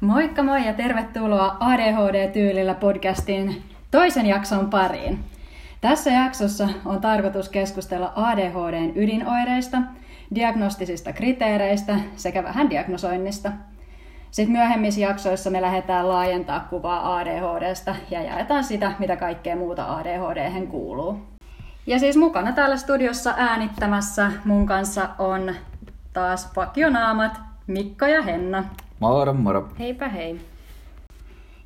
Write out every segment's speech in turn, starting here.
Moikka moi ja tervetuloa ADHD-tyylillä podcastin toisen jakson pariin. Tässä jaksossa on tarkoitus keskustella ADHDn ydinoireista, diagnostisista kriteereistä sekä vähän diagnosoinnista. Sitten myöhemmissä jaksoissa me lähdetään laajentaa kuvaa ADHDsta ja jaetaan sitä, mitä kaikkea muuta ADHD kuuluu. Ja siis mukana täällä studiossa äänittämässä mun kanssa on taas vakionaamat Mikko ja Henna. Moro, moro. Heipä hei.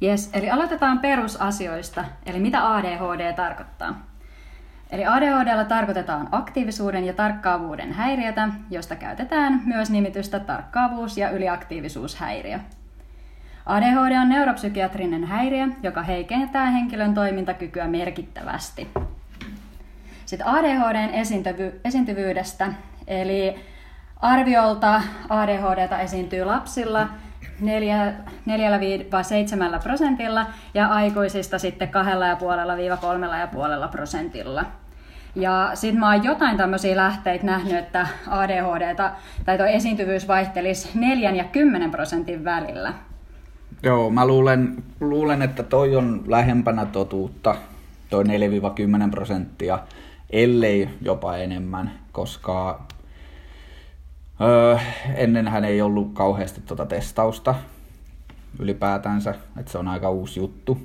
Yes, eli aloitetaan perusasioista, eli mitä ADHD tarkoittaa. Eli ADHDlla tarkoitetaan aktiivisuuden ja tarkkaavuuden häiriötä, josta käytetään myös nimitystä tarkkaavuus- ja yliaktiivisuushäiriö. ADHD on neuropsykiatrinen häiriö, joka heikentää henkilön toimintakykyä merkittävästi. Sitten ADHDn esiintyvy- esiintyvyydestä, eli arviolta ADHDta esiintyy lapsilla 4-7 prosentilla ja aikuisista sitten 2,5-3,5 prosentilla. Ja sitten mä oon jotain tämmöisiä lähteitä nähnyt, että ADHD tai tuo esiintyvyys vaihtelisi 4 ja 10 prosentin välillä. Joo, mä luulen, luulen että toi on lähempänä totuutta, toi 4-10 prosenttia, ellei jopa enemmän, koska öö, ennenhän ei ollut kauheasti tuota testausta ylipäätänsä, että se on aika uusi juttu,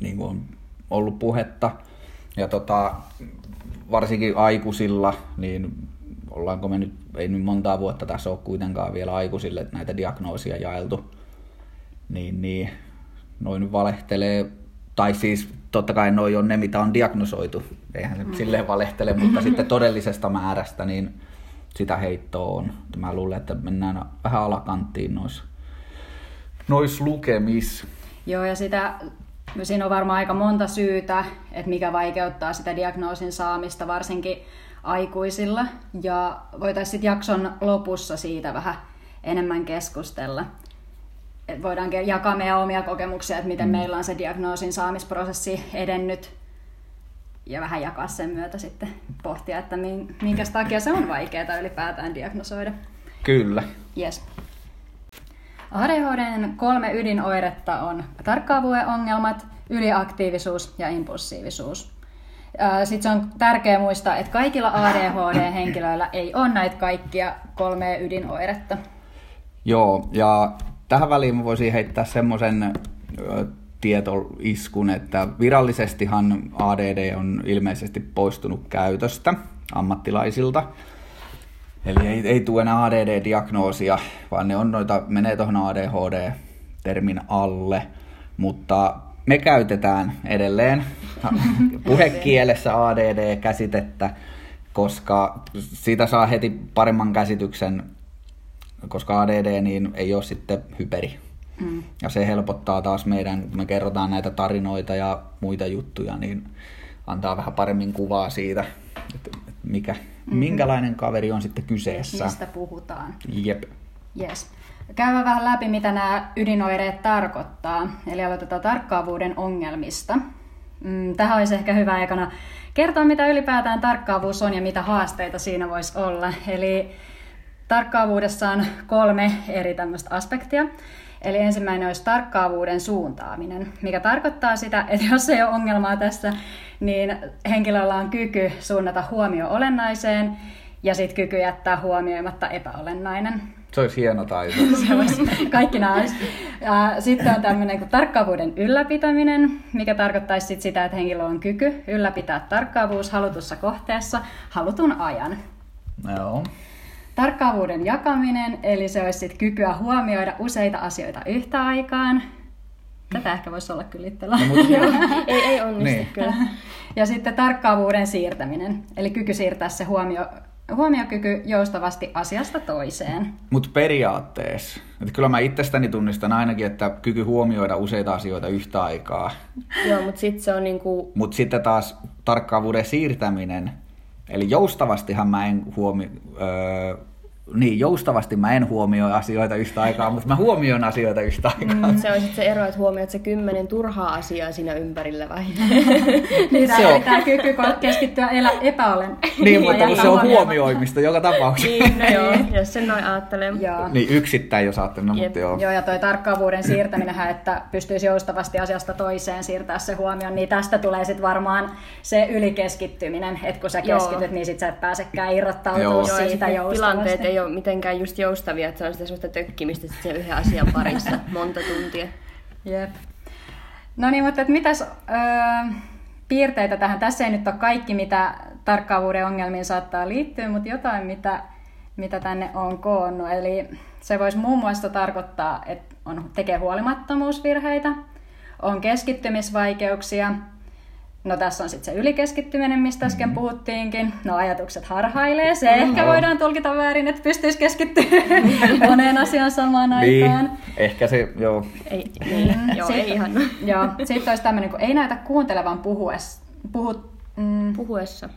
niin kuin on ollut puhetta. Ja tota, varsinkin aikuisilla, niin ollaanko me nyt, ei nyt montaa vuotta tässä ole kuitenkaan vielä aikuisille näitä diagnoosia jaeltu, niin, niin noin valehtelee, tai siis totta kai noi on ne, mitä on diagnosoitu, eihän se mm. silleen valehtele, mutta sitten todellisesta määrästä, niin sitä heittoa on. Mä luulen, että mennään vähän alakanttiin noissa nois lukemis. Joo, ja sitä Siinä on varmaan aika monta syytä, että mikä vaikeuttaa sitä diagnoosin saamista, varsinkin aikuisilla. Ja voitaisiin sitten jakson lopussa siitä vähän enemmän keskustella. Et voidaan jakaa meidän omia kokemuksia, että miten mm. meillä on se diagnoosin saamisprosessi edennyt ja vähän jakaa sen myötä sitten pohtia, että minkä takia se on vaikeaa ylipäätään diagnosoida. Kyllä. Yes. ADHDn kolme ydinoiretta on tarkkaavuuden ongelmat, yliaktiivisuus ja impulsiivisuus. Sitten se on tärkeää muistaa, että kaikilla ADHD-henkilöillä ei ole näitä kaikkia kolmea ydinoiretta. Joo, ja tähän väliin voisin heittää semmoisen tietoiskun, että virallisestihan ADD on ilmeisesti poistunut käytöstä ammattilaisilta. Eli ei, ei tule enää ADD-diagnoosia, vaan ne on noita, menee tuohon ADHD-termin alle. Mutta me käytetään edelleen puhekielessä ADD-käsitettä, koska siitä saa heti paremman käsityksen, koska ADD niin ei ole sitten hyperi. Mm. Ja se helpottaa taas meidän, kun me kerrotaan näitä tarinoita ja muita juttuja, niin antaa vähän paremmin kuvaa siitä, että mikä, mm-hmm. minkälainen kaveri on sitten kyseessä. Mistä puhutaan. Jep. Yes. Käydään vähän läpi, mitä nämä ydinoireet tarkoittaa. Eli aloitetaan tarkkaavuuden ongelmista. Mm, tähän olisi ehkä hyvä aikana kertoa, mitä ylipäätään tarkkaavuus on ja mitä haasteita siinä voisi olla. Eli tarkkaavuudessa on kolme eri tämmöistä aspektia. Eli ensimmäinen olisi tarkkaavuuden suuntaaminen, mikä tarkoittaa sitä, että jos ei ole ongelmaa tässä, niin henkilöllä on kyky suunnata huomio olennaiseen ja sitten kyky jättää huomioimatta epäolennainen. Se olisi hieno taito. se olisi, kaikki nämä olisi. Ja sitten on tämmöinen kuin tarkkaavuuden ylläpitäminen, mikä tarkoittaisi sit sitä, että henkilö on kyky ylläpitää tarkkaavuus halutussa kohteessa halutun ajan. Joo. Tarkkaavuuden jakaminen, eli se olisi sit kykyä huomioida useita asioita yhtä aikaan. Tätä ehkä voisi olla kyllä itsellä. No, mutta... ei, ei onnistu niin. kyllä. Ja sitten tarkkaavuuden siirtäminen, eli kyky siirtää se huomio, huomiokyky joustavasti asiasta toiseen. Mutta periaatteessa, että kyllä mä itsestäni tunnistan ainakin, että kyky huomioida useita asioita yhtä aikaa. Joo, mutta sitten se on niinku... Mutta sitten taas tarkkaavuuden siirtäminen, eli joustavastihan mä en huomi, öö, niin, joustavasti mä en huomioi asioita yhtä aikaa, mutta mä huomioin asioita yhtä aikaa. Mm, se on sitten se ero, että huomioit se kymmenen turhaa asiaa siinä ympärillä vai? niin, Se on. tämä kyky keskittyä elä, epäolen. Niin, mutta kun se on huomioimista joka tapauksessa. niin, no joo, jos sen noin ajattelee. Joo. Niin yksittäin jos ajattelee, no, mutta joo. Joo, ja toi tarkkaavuuden siirtäminen, että pystyisi joustavasti asiasta toiseen siirtää se huomioon, niin tästä tulee sitten varmaan se ylikeskittyminen, että kun sä Joo. keskityt, niin sit sä et pääsekään irrottautumaan Joo. Joo, siitä joustavasti. tilanteet ei ole mitenkään just joustavia, että se on sitä sellaista tökkimistä sit sen yhden asian parissa monta tuntia. Jep. No niin, mutta mitäs öö, piirteitä tähän? Tässä ei nyt ole kaikki, mitä tarkkaavuuden ongelmiin saattaa liittyä, mutta jotain, mitä, mitä tänne on koonnut. Eli se voisi muun muassa tarkoittaa, että on, tekee huolimattomuusvirheitä, on keskittymisvaikeuksia, No tässä on sitten se ylikeskittyminen, mistä äsken Mm-hmm. puhuttiinkin. No ajatukset harhailee. Se ehkä voidaan tulkita väärin, että pystyisi keskittymään moneen asiaan samaan aikaan. Niin, ehkä se, joo. Ei, niin, joo, Sit- ei ihan. Joo, sitten olisi tämmöinen, kun ei näytä kuuntelevan puhues, puhut, mm, Puhuessa.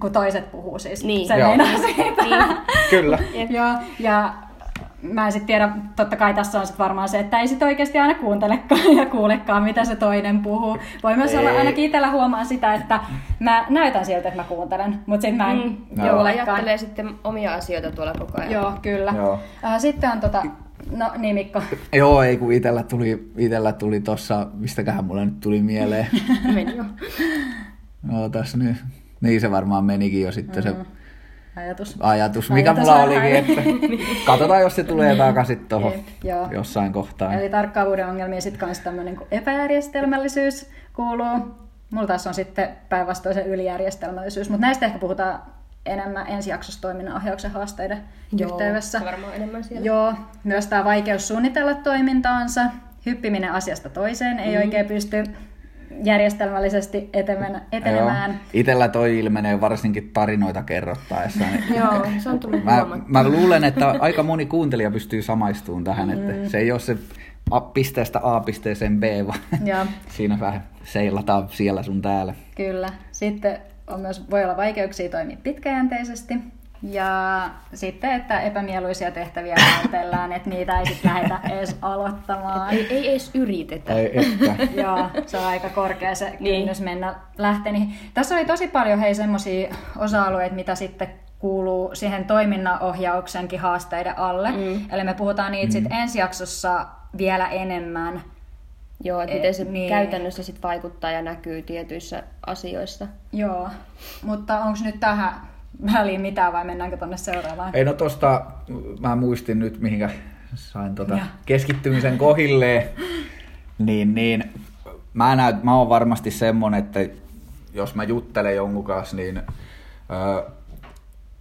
kun toiset puhuu siis. Niin. Se Joo. siitä. Niin. Kyllä. Joo, ja mä en sitten tiedä, totta kai tässä on sit varmaan se, että ei sit oikeasti aina kuuntelekaan ja kuulekaan, mitä se toinen puhuu. Voi myös olla, Ei. ainakin itsellä huomaa sitä, että mä näytän siltä, että mä kuuntelen, mutta sitten mä en Mm, Joo. kuulekaan. ajattelee sitten omia asioita tuolla koko ajan. Joo, kyllä. Joo. Äh, Sitten on tota, no niin Mikko. Joo, ei kun itellä tuli, itellä tuli tossa, mistäköhän mulle nyt tuli mieleen. Meni jo. No tässä nyt. Niin se varmaan menikin jo sitten se Ajatus. ajatus, mikä Ajatus mulla olikin, että katsotaan, jos se tulee takaisin tuohon joo. jossain kohtaa. Eli tarkkaavuuden ongelmiin sitten myös tämmöinen kuin epäjärjestelmällisyys kuuluu. Mulla taas on sitten päinvastoin se ylijärjestelmällisyys, mutta näistä ehkä puhutaan enemmän ensi jaksossa toiminnan ohjauksen haasteiden yhteydessä. se varmaan enemmän siellä. Joo, myös tämä vaikeus suunnitella toimintaansa, hyppiminen asiasta toiseen, ei oikein pysty järjestelmällisesti etenemään. etenemään. Itellä toi ilmenee varsinkin tarinoita kerrottaessa. Niin Joo, se on tullut Mä, mä luulen, että aika moni kuuntelija pystyy samaistumaan tähän, että Mm. se ei ole se A- pisteestä A pisteeseen B, vaan Joo. siinä vähän seilataan siellä sun täällä. Kyllä. Sitten on myös, voi olla vaikeuksia toimia pitkäjänteisesti. Ja sitten, että epämieluisia tehtäviä vältellään, että niitä ei sitten lähdetä edes aloittamaan. Ei, ei edes yritetä. Että. Joo, se on aika korkea se Niin. kynnys mennä lähteä niihin. Tässä oli tosi paljon hei semmoisia osa-alueita, mitä sitten kuuluu siihen toiminnanohjauksenkin haasteiden alle. Mm. Eli me puhutaan niitä sitten ensi jaksossa vielä enemmän. Joo, että Et, miten se niin. niin. käytännössä sit vaikuttaa ja näkyy tietyissä asioissa. Joo, mutta onko nyt tähän väliin mitään vai mennäänkö tonne seuraavaan? Ei no tosta, mä muistin nyt mihinkä sain tota Ja. keskittymisen kohilleen, niin, niin mä, näyt, mä oon varmasti semmonen, että jos mä juttelen jonkun kanssa, niin ö,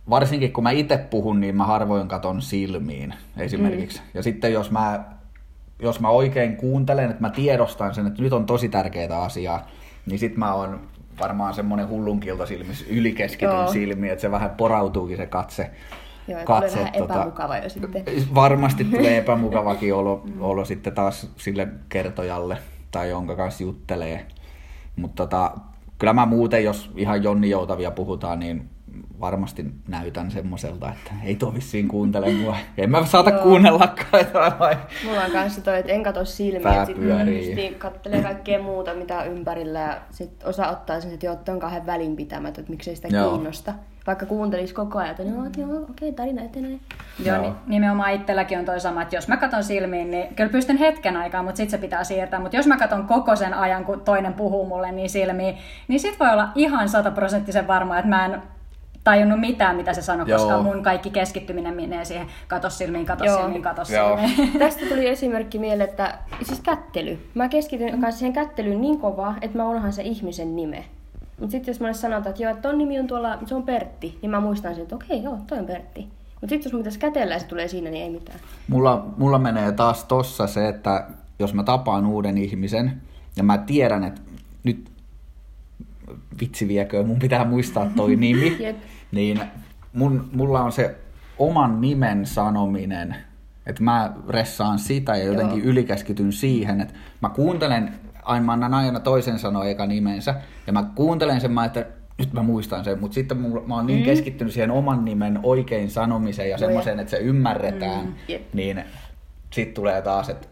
varsinkin kun mä itse puhun, niin mä harvoin katon silmiin esimerkiksi. Mm. Ja sitten jos mä, jos mä oikein kuuntelen, että mä tiedostan sen, että nyt on tosi tärkeää asiaa, niin sit mä oon varmaan semmonen hullunkilta silmissä, ylikeskityn Joo. silmiin, että se vähän porautuukin se katse. Joo, katse, tulee vähän tota, epämukava jo sitten. Varmasti tulee epämukavakin olo, olo sitten taas sille kertojalle tai jonka kanssa juttelee. Mutta tota, kyllä mä muuten, jos ihan Jonni Joutavia puhutaan, niin varmasti näytän semmoiselta, että ei tuo vissiin kuuntele mua. En mä saata Joo. kuunnellakaan jotain vai. Mulla on kanssa toi, että en katso silmiä, Pää sit pyörii. justiin kattelee kaikkea muuta, mitä on ympärillä, ja sit osa ottaa sen, että joo, toi on kahden välinpitämättä, että miksei sitä Joo. kiinnosta. Vaikka kuuntelis koko ajan, että no, okei, tarina etenee. Joo, Joo. niin nimenomaan itselläkin on toi sama, että jos mä katon silmiin, niin kyllä pystyn hetken aikaa, mutta sitten se pitää siirtää. Mutta jos mä katon koko sen ajan, kun toinen puhuu mulle niin silmiin, niin sit voi olla ihan sataprosenttisen varma, että mä en tajunnut mitään, mitä se sanoi, koska mun kaikki keskittyminen menee siihen kato silmiin, kato Joo. silmiin, kato Joo. silmiin. Tästä tuli esimerkki mieleen, että siis kättely. Mä keskityn kanssa siihen kättelyyn niin kovaa, että mä unohan se ihmisen nime. Mutta sitten jos mä sanotaan, että joo, että ton nimi on tuolla, se on Pertti, niin mä muistan sen, että okei, joo, toi on Pertti. Mutta sitten jos mun pitäisi kätellä ja se tulee siinä, niin ei mitään. Mulla, mulla menee taas tossa se, että jos mä tapaan uuden ihmisen ja mä tiedän, että nyt vitsi viekö, mun pitää muistaa toi nimi. niin mun, mulla on se oman nimen sanominen, että mä ressaan sitä ja jotenkin Joo. ylikeskityn siihen, että mä kuuntelen, aina mä annan aina toisen sanoa eka nimensä, ja mä kuuntelen sen, mä että nyt mä muistan sen, mutta sitten mulla, mä oon niin mm. keskittynyt siihen oman nimen oikein sanomiseen ja semmoiseen, että se ymmärretään, mm. Jep. niin sitten tulee taas, että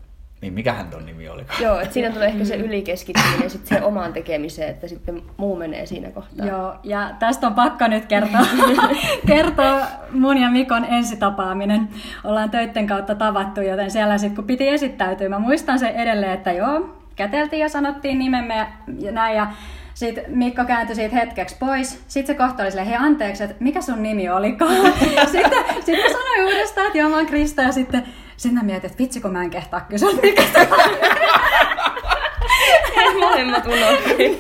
niin mikähän ton nimi oli? Joo, että siinä tulee ehkä se ylikeskittyminen sitten siihen omaan tekemiseen, että sitten muu menee siinä kohtaa. Joo, ja tästä on pakko nyt kertoa, kertoa mun ja Mikon ensitapaaminen. Ollaan töitten kautta tavattu, joten siellä sitten kun piti esittäytyä, mä muistan sen edelleen, että joo, käteltiin ja sanottiin nimemme ja näin, ja sitten Mikko kääntyi siitä hetkeksi pois. Sitten se kohta oli silleen, hei anteeksi, että mikä sun nimi olikaan? sitten, sitten mä sanoin uudestaan, että joo mä oon Krista, ja sitten sitten mä mietin, että vitsi kun mä en kehtaa kysyä, mikä Molemmat unohtiin.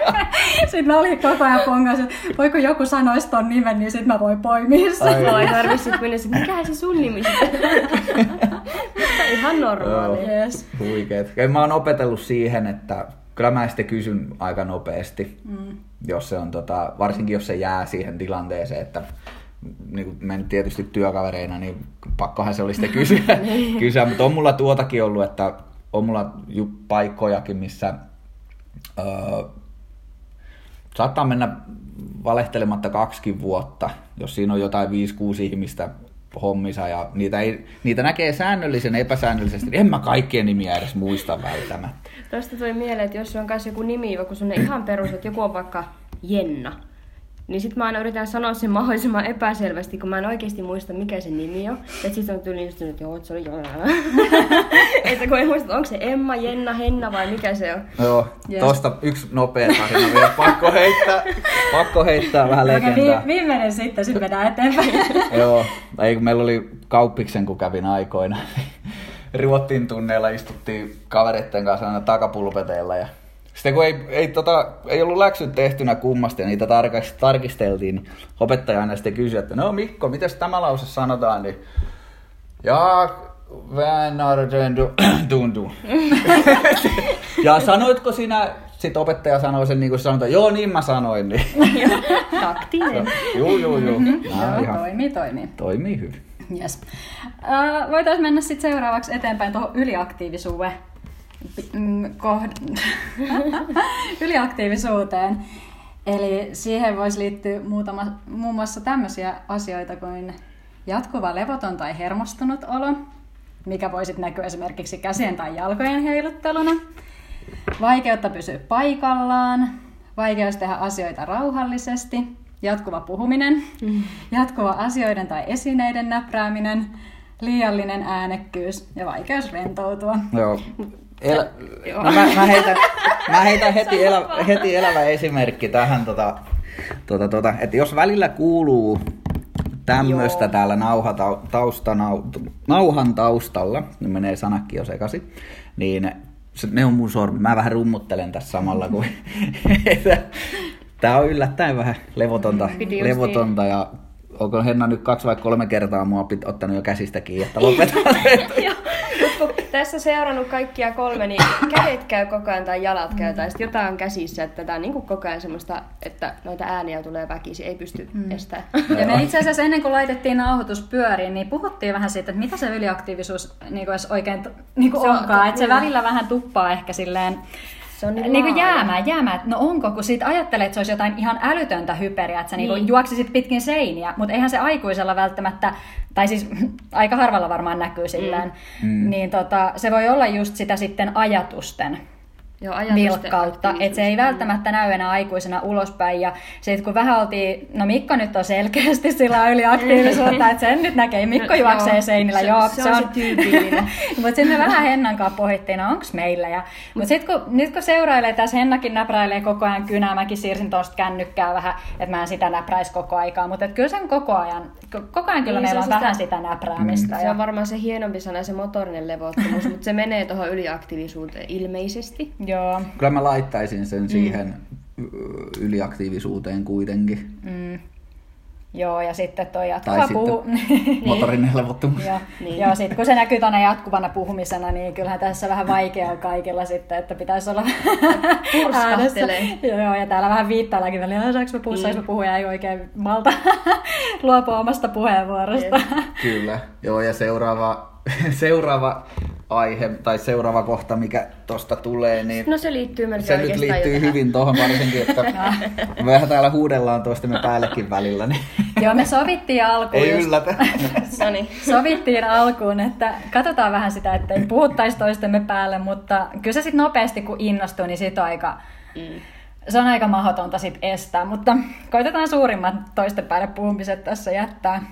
sitten mä olin koko ajan pongas, että voiko joku sanoisi ton nimen, niin sitten mä voin poimia sen. Joo, ei tarvitse sitten mennä, että mikä se sun nimi ihan normaali. Joo. Yes. Huikeet. Ja mä oon opetellut siihen, että kyllä mä sitten kysyn aika nopeasti, mm. jos se on tota, varsinkin jos se jää siihen tilanteeseen, että niin kuin me nyt tietysti työkavereina, niin pakkohan se oli sitten kysyä, kysyä. mutta on mulla tuotakin ollut, että on mulla ju- paikkojakin, missä öö, saattaa mennä valehtelematta kaksikin vuotta, jos siinä on jotain 5-6 ihmistä hommissa ja niitä, ei, niitä näkee säännöllisen epäsäännöllisesti, niin en mä kaikkien nimiä edes muista välttämättä. Tuosta tuli mieleen, että jos on kanssa joku nimi, joku sellainen ihan perus, että joku on vaikka Jenna, niin sit mä aina yritän sanoa sen mahdollisimman epäselvästi, kun mä en oikeasti muista, mikä se nimi on. Et sit on tyyliin just, että joo, se oli Joona. että kun en muista, että onko se Emma, Jenna, Henna vai mikä se on. Joo, Yes. tosta yksi nopea tarina vielä. Pakko heittää, pakko heittää vähän legendaa. vi- viimeinen sitten, sitten mennään eteenpäin. Joo, ei kun meillä oli kauppiksen, kun kävin aikoina. Ruottin tunneilla istuttiin kavereiden kanssa aina takapulpeteilla ja sitten kun ei, ei, tota, ei ollut läksyt tehtynä kummasti ja niitä tarkas, tarkisteltiin, niin opettaja aina sitten kysyi, että no Mikko, miten tämä lause sanotaan, niin ja Vänarden tuntuu. ja sanoitko sinä, sitten opettaja sanoi sen niin kuin sanotaan, joo niin mä sanoin, niin Taktinen. juu juu. Nää Joo, ihan toimii, toimii. toimii hyvin. Yes. Uh, Voitaisiin mennä sitten seuraavaksi eteenpäin tuohon yliaktiivisuuden mm, kohd- yliaktiivisuuteen. Eli siihen voisi liittyä muutama, muun muassa tämmöisiä asioita kuin jatkuva levoton tai hermostunut olo, mikä voi sitten näkyä esimerkiksi käsien tai jalkojen heilutteluna, vaikeutta pysyä paikallaan, vaikeus tehdä asioita rauhallisesti, jatkuva puhuminen, jatkuva asioiden tai esineiden näprääminen, liiallinen äänekkyys ja vaikeus rentoutua. Joo. El... No mä, mä, heitän, mä heitän heti, elä, heti elävä esimerkki tähän, tota, tota, tota, että jos välillä kuuluu tämmöistä Joo. täällä nauha, tausta, nau, nauhan taustalla, niin menee sanakin jo sekaisin, niin se, ne on mun sormi. Mä vähän rummuttelen tässä samalla, kun Tää on yllättäen vähän levotonta, justiin- levotonta ja onko Henna nyt kaksi vai kolme kertaa mua pit, ottanut jo käsistä kiinni, että lopetan. Joo. Tässä seurannut kaikkia kolme, niin kädet käy koko ajan tai jalat käy tai sitten jotain on käsissä. Että tämä on niin kuin koko ajan semmoista, että noita ääniä tulee väkisin, ei pysty mm. estämään. Ja me itse asiassa ennen kuin laitettiin nauhoitus pyöriin, niin puhuttiin vähän siitä, että mitä se yliaktiivisuus niin kuin edes oikein niin kuin Se on- onkaan. Että se välillä vähän tuppaa ehkä silleen Se on niin niin kuin jäämään, että no onko, kun siitä ajattelee, että se olisi jotain ihan älytöntä hyperiä, että sä niin. Niin. Niin juoksisit pitkin seiniä, mutta eihän se aikuisella välttämättä, tai siis aika harvalla varmaan näkyy silleen, mm. niin tota, se voi olla just sitä sitten ajatusten Joo, vilkkautta, että se ei aktiivisuus. välttämättä näy enää aikuisena ulospäin. Ja sitten kun vähän oltiin, no Mikko nyt on selkeästi sillä yliaktiivisuutta, että sen nyt näkee, Mikko No, juoksee joo. seinillä, Se- joo, se on se tyypillinen. mutta sitten me vähän Hennan kanssa pohittiin, no onko meillä. Ja, mutta sitten kun, nyt kun seurailee, tässä Hennakin näpräilee koko ajan kynää, mäkin siirsin tuosta kännykkää vähän, että mä en sitä näpräisi koko aikaa, mutta kyllä sen koko ajan, ko- koko ajan kyllä Niin, se meillä on sitä- vähän sitä näpräämistä. Se ja, on varmaan se hienompi sana, se motorinen levottomuus, mutta se menee tuohon yliaktiivisuuteen ilmeisesti. joo, Kyllä mä laittaisin sen siihen ö, yliaktiivisuuteen kuitenkin. mm, joo, ja sitten toi jatkuva Tai sitten puhu... motorinen levottomuus. Joo, Niin. niin. joo sit kun se näkyy tuonne jatkuvana puhumisena, niin kyllähän tässä vähän vaikeaa kaikilla sitten, että pitäisi olla Purskahtelee. Joo, ja täällä vähän viittaillakin välillä, saanko mä puhua, Mm. mä puhua, ei oikein malta luopua omasta puheenvuorosta. Kyllä. Joo, ja seuraava, seuraava aihe tai seuraava kohta, mikä tosta tulee, niin No se liittyy melkein se nyt liittyy jo tähän. hyvin tuohon varsinkin, että me vähän täällä huudellaan toistemme päällekin välillä, niin Joo, me sovittiin alkuun ei just- yllätä. No niin. Sovittiin alkuun, että katsotaan vähän sitä, että ei puhuttaisi toistemme päälle, mutta kyllä se sitten nopeasti kun innostuu, niin sit on aika, Mm. se on aika mahdotonta sit estää, mutta koitetaan suurimmat toisten päälle puhumiset tässä jättää.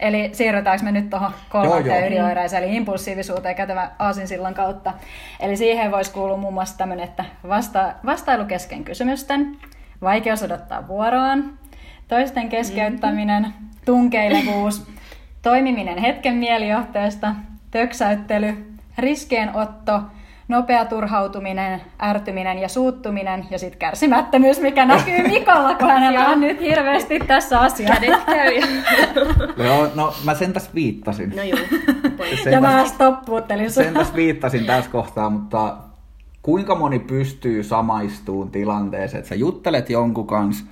Eli siirrytäänkö me nyt tuohon kolmanteen joo. ydinoireeseen, eli impulsiivisuuteen kätevän aasinsillan kautta. Eli siihen voisi kuulua muun muassa tämmöinen, että vasta, vastailu kesken kysymysten, vaikeus odottaa vuoroaan, toisten keskeyttäminen, tunkeilevuus, toimiminen hetken mielijohteesta, töksäyttely, riskienotto, nopea turhautuminen, ärtyminen ja suuttuminen ja sitten kärsimättömyys, mikä näkyy Mikolla, kun hänellä on nyt hirveästi tässä asiassa. Kädet käy. Joo, no mä sen tässä viittasin. No juu. Voi. Sen Ja mä tässä- stoppuuttelin sen tässä viittasin tässä kohtaa, mutta kuinka moni pystyy samaistuun tilanteeseen, että sä juttelet jonkun kanssa,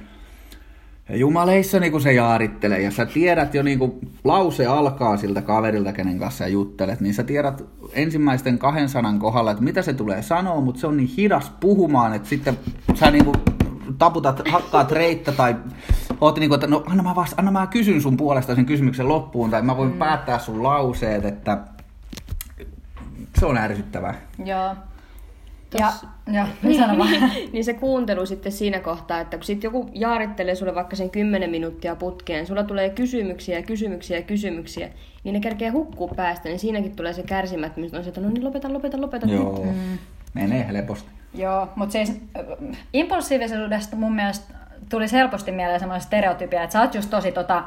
ja jumaleissa niin kun se jaarittelee, ja sä tiedät jo niin kun lause alkaa siltä kaverilta, kenen kanssa sä juttelet, niin sä tiedät ensimmäisten kahden sanan kohdalla, että mitä se tulee sanoa, mutta se on niin hidas puhumaan, että sitten sä niin kun taputat, hakkaat reittä tai oot niin kuin, että no anna mä, vasta, anna mä kysyn sun puolesta sen kysymyksen loppuun, tai mä voin mm. päättää sun lauseet, että se on ärsyttävää. Joo. Ja, Tossa- ja vaan. niin, niin se kuuntelu sitten siinä kohtaa, että kun sitten joku jaarittelee sulle vaikka sen 10 minuuttia putkeen, sulla tulee kysymyksiä, kysymyksiä, kysymyksiä, niin ne kerkee hukkuu päästä, niin siinäkin tulee se kärsimättömyys, on se, että no niin lopeta, lopeta, lopeta. Joo, mm. menee helposti. Joo, mutta siis äh, impulsiivisuudesta mun mielestä tulisi helposti mieleen semmoinen stereotypia, että sä oot just tosi tota,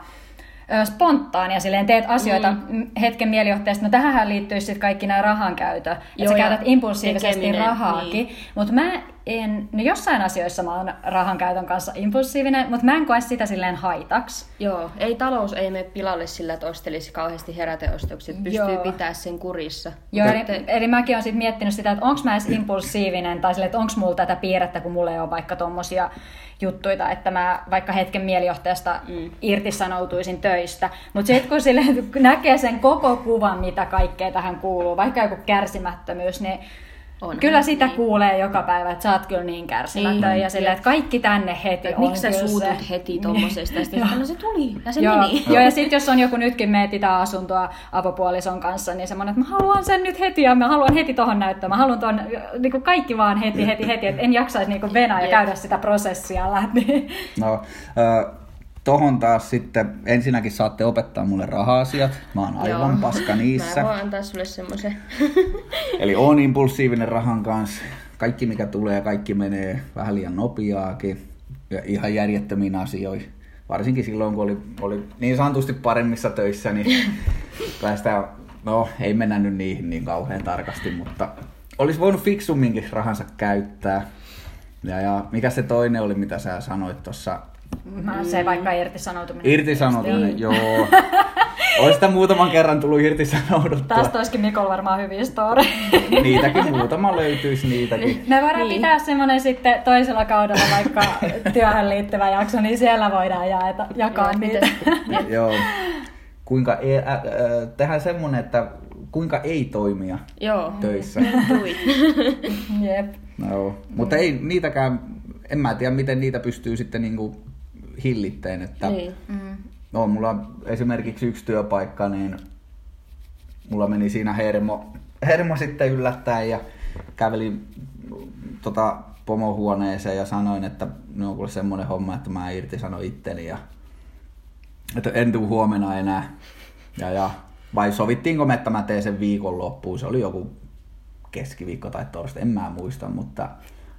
ö, spontaani ja silleen teet asioita mm. hetken mielijohteesta. No tähän liittyy sitten kaikki nämä rahankäytö. Että sä käytät impulsiivisesti tekeminen, rahaakin. niin. Mutta mä en, no jossain asioissa mä oon rahankäytön kanssa impulsiivinen, mutta mä en koe sitä silleen haitaksi. Joo, ei talous ei mene pilalle sillä, että ostelisi kauheasti heräteostoksia, että pystyy Joo. pitää sen kurissa. Joo, eli, Mutta- eli mäkin olen sitten miettinyt sitä, että onko mä edes impulsiivinen, tai sille, että onko mulla tätä piirrettä, kun mulla ei ole vaikka tommosia juttuja, että mä vaikka hetken mielijohteesta mm. irtisanoutuisin töistä. Mutta sitten kun sille näkee sen koko kuvan, mitä kaikkea tähän kuuluu, vaikka joku kärsimättömyys, niin Onhan, kyllä sitä niin. kuulee joka päivä, että sä oot kyllä niin kärsimätön Niin. ja silleen, että kaikki tänne heti on miksi sä suutut se. heti tommosesta, ja sitten no se tuli, ja se Joo, meni. joo, ja sitten jos on joku nytkin mietitään asuntoa avopuolison kanssa, niin semmoinen, että mä haluan sen nyt heti ja mä haluan heti tohon näyttöön. Mä haluan ton, niin kuin kaikki vaan heti, heti, heti, että en jaksaisi niin venää ja käydä sitä prosessia läpi. No, ö, tohon taas sitten ensinnäkin saatte opettaa mulle raha-asiat. Mä oon aivan Joo. paska niissä. Mä voin antaa sulle semmoisen. Eli on impulsiivinen rahan kanssa. Kaikki mikä tulee, kaikki menee vähän liian nopeaakin. Ja ihan järjettömiin asioihin. Varsinkin silloin, kun oli, oli niin sanotusti paremmissa töissä, niin kai sitä, no ei mennä nyt niihin niin kauhean tarkasti, mutta olisi voinut fiksumminkin rahansa käyttää. Ja, ja mikä se toinen oli, mitä sä sanoit tuossa Mä se vaikka irtisanoutuminen. Irtisanoutuminen, Niin. joo. Olisi sitä muutaman kerran tullut irtisanouduttua. Tästä olisikin Mikolla varmaan hyviä story. Niitäkin muutama löytyisi niitäkin. Me voidaan Niin. pitää semmoinen sitten toisella kaudella vaikka työhön liittyvä jakso, niin siellä voidaan jaeta, jakaa Joo, niitä. miten- Joo. Kuinka ei, ä, ä, tehdään semmonen, että kuinka ei toimia Joo. töissä. Jep. No. Mutta ei niitäkään, en mä tiedä miten niitä pystyy sitten niinku hillitteen. Että, Niin. Mm. No, mulla on esimerkiksi yksi työpaikka, niin mulla meni siinä hermo, hermo sitten yllättäen ja kävelin tota, pomohuoneeseen ja sanoin, että no on kuule semmoinen homma, että mä irtisano itteni ja että en tuu huomenna enää. Ja, ja vai sovittiinko me, että mä teen sen viikon loppuun? Se oli joku keskiviikko tai torstai, en mä muista, mutta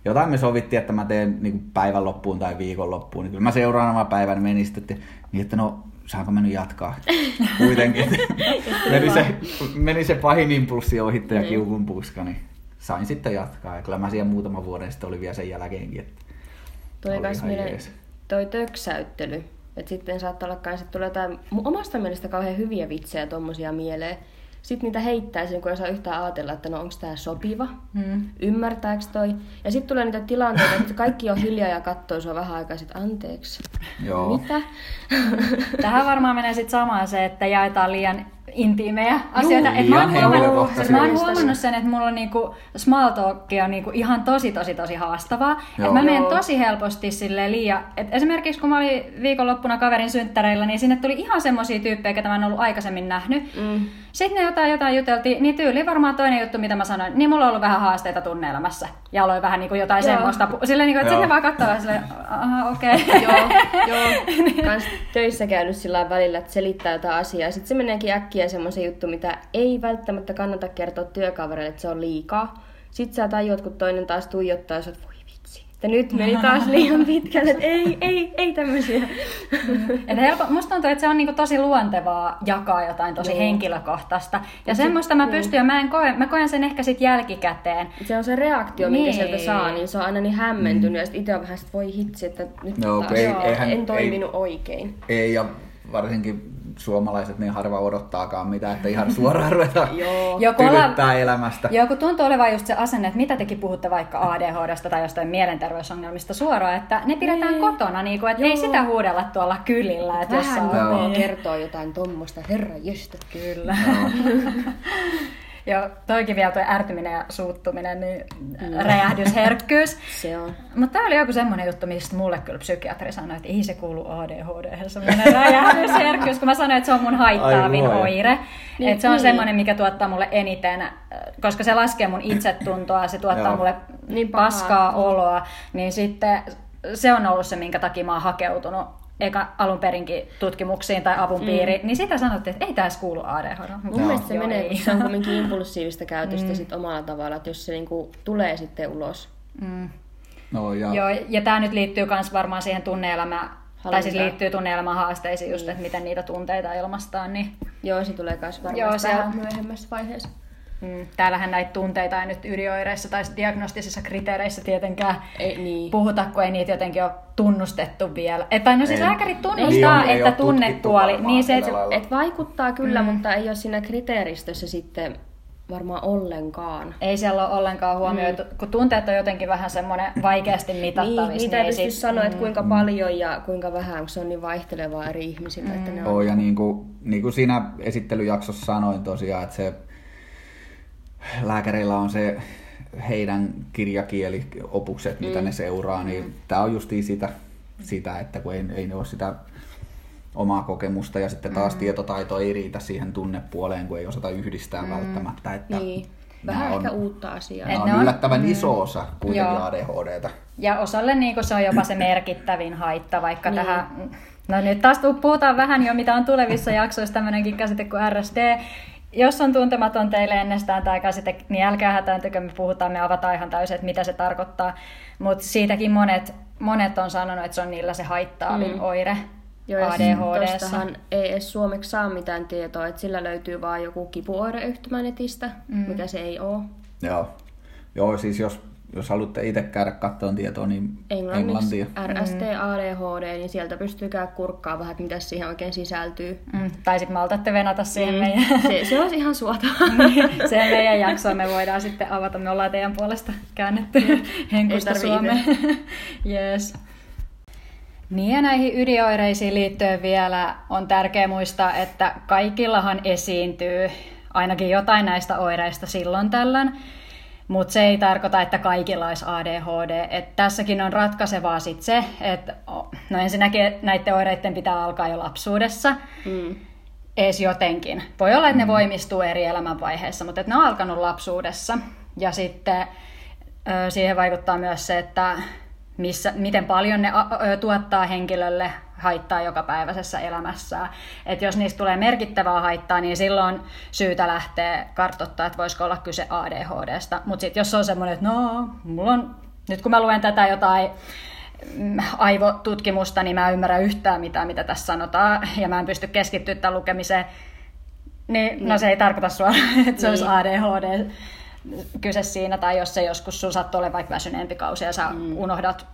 jotain me sovittiin, että mä teen niin päivän loppuun tai viikon loppuun. Niin kyllä mä seuraavana päivänä menin sitten, että, niin että no saanko mä nyt jatkaa kuitenkin. meni, se, meni se pahin impulssi ohitte ja Niin. kiukun puska, niin sain sitten jatkaa. Ja kyllä mä siellä muutaman vuoden sitten oli vielä sen jälkeenkin. Että mieleen jees. toi töksäyttely. Et sitten saattaa olla kans, että tulee jotain omasta mielestä kauhean hyviä vitsejä tommosia mieleen. Sitten niitä heittää sen, kun ei saa yhtään ajatella, että no onko tämä sopiva, Mm. ymmärtääkö toi. Ja sitten tulee niitä tilanteita, että kaikki on hiljaa ja katsoo sua vähän aikaa sit anteeksi. Joo. Mitä? Tähän varmaan menee sitten samaan se, että jaetaan liian intiimejä asioita. Et mä, oon huomannut, mä oon huomannut sen, että mulla on niinku small talkia on niinku ihan tosi tosi tosi haastavaa. Et mä menen tosi helposti sille liian... Et esimerkiksi kun mä olin viikonloppuna kaverin synttäreillä, niin sinne tuli ihan semmoisia tyyppejä, ketä mä en ollut aikaisemmin nähnyt. Mm. Sitten ne jotain, jotain juteltiin, niin tyyli varmaan toinen juttu, mitä mä sanoin, niin mulla on ollut vähän haasteita tunneelämässä. Ja aloin vähän niin kuin jotain Joo. semmoista. Silleen, niin kuin, että sitten ne vaan katsoo silleen, aha, okei. Okay. joo, joo. Kans töissä käynyt sillä välillä, että selittää jotain asiaa. Sitten se meneekin äkkiä semmoisen juttu, mitä ei välttämättä kannata kertoa työkavereille, että se on liikaa. Sitten sä tajuat, kun toinen taas tuijottaa ja sä oot, voi Että nyt meni taas liian pitkälle, että ei, ei, ei tämmöisiä. Et helpo, musta tuntuu, että se on niinku tosi luontevaa jakaa jotain tosi Joo. henkilökohtaista. Ja semmoista mä pystyn, ja mä, en koe, mä koen sen ehkä sit jälkikäteen. Se on se reaktio, Niin. sieltä saa, niin se on aina niin hämmentynyt. Ja sitten itse on vähän, että voi hitsi, että nyt Joo, taas ei- joo, eihän- en toiminut oikein. Ei, ja varsinkin suomalaiset niin harva odottaakaan mitään, että ihan suoraan ruvetaan Joo. Tylyttää elämästä. Joo, kun tuntuu olevan just se asenne, että mitä tekin puhutte vaikka ADHDsta tai jostain mielenterveysongelmista suoraan, että ne pidetään Niin. kotona, niin kuin, että ei Joo. sitä huudella tuolla kylillä. Että Vähän Joo. vaan kertoo jotain tommosta, herra jöstä. Kyllä. Joo, toikin vielä tuo ärtyminen ja suuttuminen, niin räjähdysherkkyys. Se on. Mutta tämä oli joku semmoinen juttu, mistä mulle kyllä psykiatri sanoi, että ei se kuulu ADHD, semmoinen räjähdysherkkyys, kun mä sanoin, että se on mun haittaavin Ai oire. Niin, että se on niin. semmoinen, mikä tuottaa mulle eniten, äh, koska se laskee mun itsetuntoa, se tuottaa Joo. mulle Niin paskaa oloa, niin sitten se on ollut se, minkä takia mä oon hakeutunut eka alun perinkin tutkimuksiin tai avun piiriin, niin sitä sanottiin, että ei tässä kuulu ADHD. Mun Joo. mielestä se Joo, menee, ei. se on kuitenkin impulsiivista käytöstä sit omalla tavalla, että jos se niinku tulee sitten ulos. Mm. No, ja, Joo, ja tämä nyt liittyy myös varmaan siihen tunneelämään, tai siis liittyy tunneelämän haasteisiin just, että miten niitä tunteita ilmaistaan, niin Joo, se tulee myös varmasti Joo, se on. myöhemmässä vaiheessa. Mm, täällähän näitä tunteita ei nyt ydinoireissa tai diagnostisissa kriteereissä tietenkään Ei, niin. puhuta, kun ei niitä jotenkin ole tunnustettu vielä. Et, no siis Ei. lääkärit Ei tunnustaa, ei että tunnepuoli, niin se, että. Et vaikuttaa kyllä, mm. mutta ei ole siinä kriteeristössä sitten varmaan ollenkaan. ei siellä ole ollenkaan huomioitu, mm. kun tunteet on jotenkin vähän semmoinen vaikeasti mitattavissa. Niin, niitä ei pysty sit- sanoa, että kuinka paljon ja kuinka vähän, kun se on niin vaihtelevaa eri ihmisillä. Että ne on... Joo, ja niin kuin, niin kuin siinä esittelyjaksossa sanoin tosiaan, että se lääkäreillä on se heidän kirjakieliopukset, mitä Mm. ne seuraa, niin tämä on justiin sitä, sitä, että kun ei, ei ne ole sitä omaa kokemusta ja sitten taas tietotaito ei riitä siihen tunnepuoleen, kun ei osata yhdistää välttämättä. Että Niin. Vähän on, ehkä uutta asiaa. nämä on on- yllättävän iso osa kuitenkin Joo. ADHDta. Ja osalle niin se on jopa se merkittävin haitta, vaikka Niin. tähän... No nyt taas puhutaan vähän jo, mitä on tulevissa jaksoissa tämmöinenkin käsite kuin RSD. Jos on tuntematon teille ennestään tämä käsite, niin älkää hätääntykö, me puhutaan, me avataan ihan täysin, että mitä se tarkoittaa. Mutta siitäkin monet, monet on sanonut, että se on niillä se haittaavin Mm. oire Joo, ADHDssa. tostahan ei edes suomeksi saa mitään tietoa, että sillä löytyy vaan joku kipuoireyhtymä netistä, mm. mikä se ei ole. Joo. Joo, siis jos, jos haluatte itse käydä kattoon tietoa, niin Englanniksi englantia. RST, ADHD, niin sieltä pystyy käydä kurkkaa vähän, että mitä siihen oikein sisältyy. Mm, tai sitten maltatte venata siihen Mm. meidän, Se, se olisi ihan suotavaa. siihen meidän jaksoon, me voidaan sitten avata. Me ollaan teidän puolesta käännetty henkusta Ei tarvii Suomeen. yes. Niin ja näihin ydinoireisiin liittyen vielä on tärkeää muistaa, että kaikillahan esiintyy ainakin jotain näistä oireista silloin tällöin, mutta se ei tarkoita, että kaikilla olisi ADHD. Et tässäkin on ratkaisevaa sit se, että no ensinnäkin näiden oireiden pitää alkaa jo lapsuudessa, Mm. ees jotenkin. Voi olla, että ne voimistuu eri elämänvaiheissa, mutta että ne on alkanut lapsuudessa. Ja sitten siihen vaikuttaa myös se, että missä, miten paljon ne tuottaa henkilölle haittaa jokapäiväisessä elämässään. Et jos niistä tulee merkittävää haittaa, niin silloin syytä lähteä kartoittaa, että voisiko olla kyse ADHDsta. Mutta sitten jos on semmoinen, että no, mulla on, nyt kun mä luen tätä jotain mm, aivotutkimusta, niin mä en ymmärrä yhtään mitään, mitä tässä sanotaan, ja mä en pysty keskittyä tämän lukemiseen, niin, no se ei tarkoita suoraan, että se olisi Niin. ADHD kyse siinä, tai jos se joskus sun sattuu olemaan vaikka väsyneempi kausi ja sä mm. unohdat,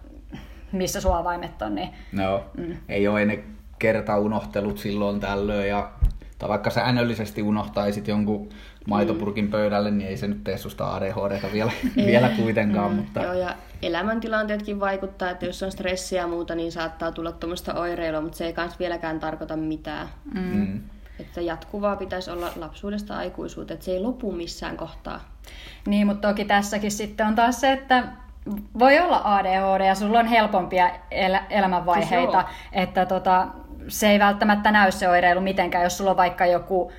missä sun avaimet on, niin No, mm. ei ole ne kerta unohtelut silloin tällöin ja tai vaikka säännöllisesti unohtaisit jonkun maitopurkin pöydälle, niin ei se nyt tee susta ADHDta vielä, vielä kuitenkaan, mm. mutta Joo, ja elämäntilanteetkin vaikuttaa, että jos on stressiä ja muuta, niin saattaa tulla tuommoista oireilua, mutta se ei kans vieläkään tarkoita mitään. mm. Että jatkuvaa pitäisi olla lapsuudesta aikuisuuteen, että se ei lopu missään kohtaa. Niin, mutta toki tässäkin sitten on taas se, että voi olla ADHD ja sulla on helpompia el- elämänvaiheita, Siis että tota, se ei välttämättä näy se oireilu mitenkään, jos sulla on vaikka joku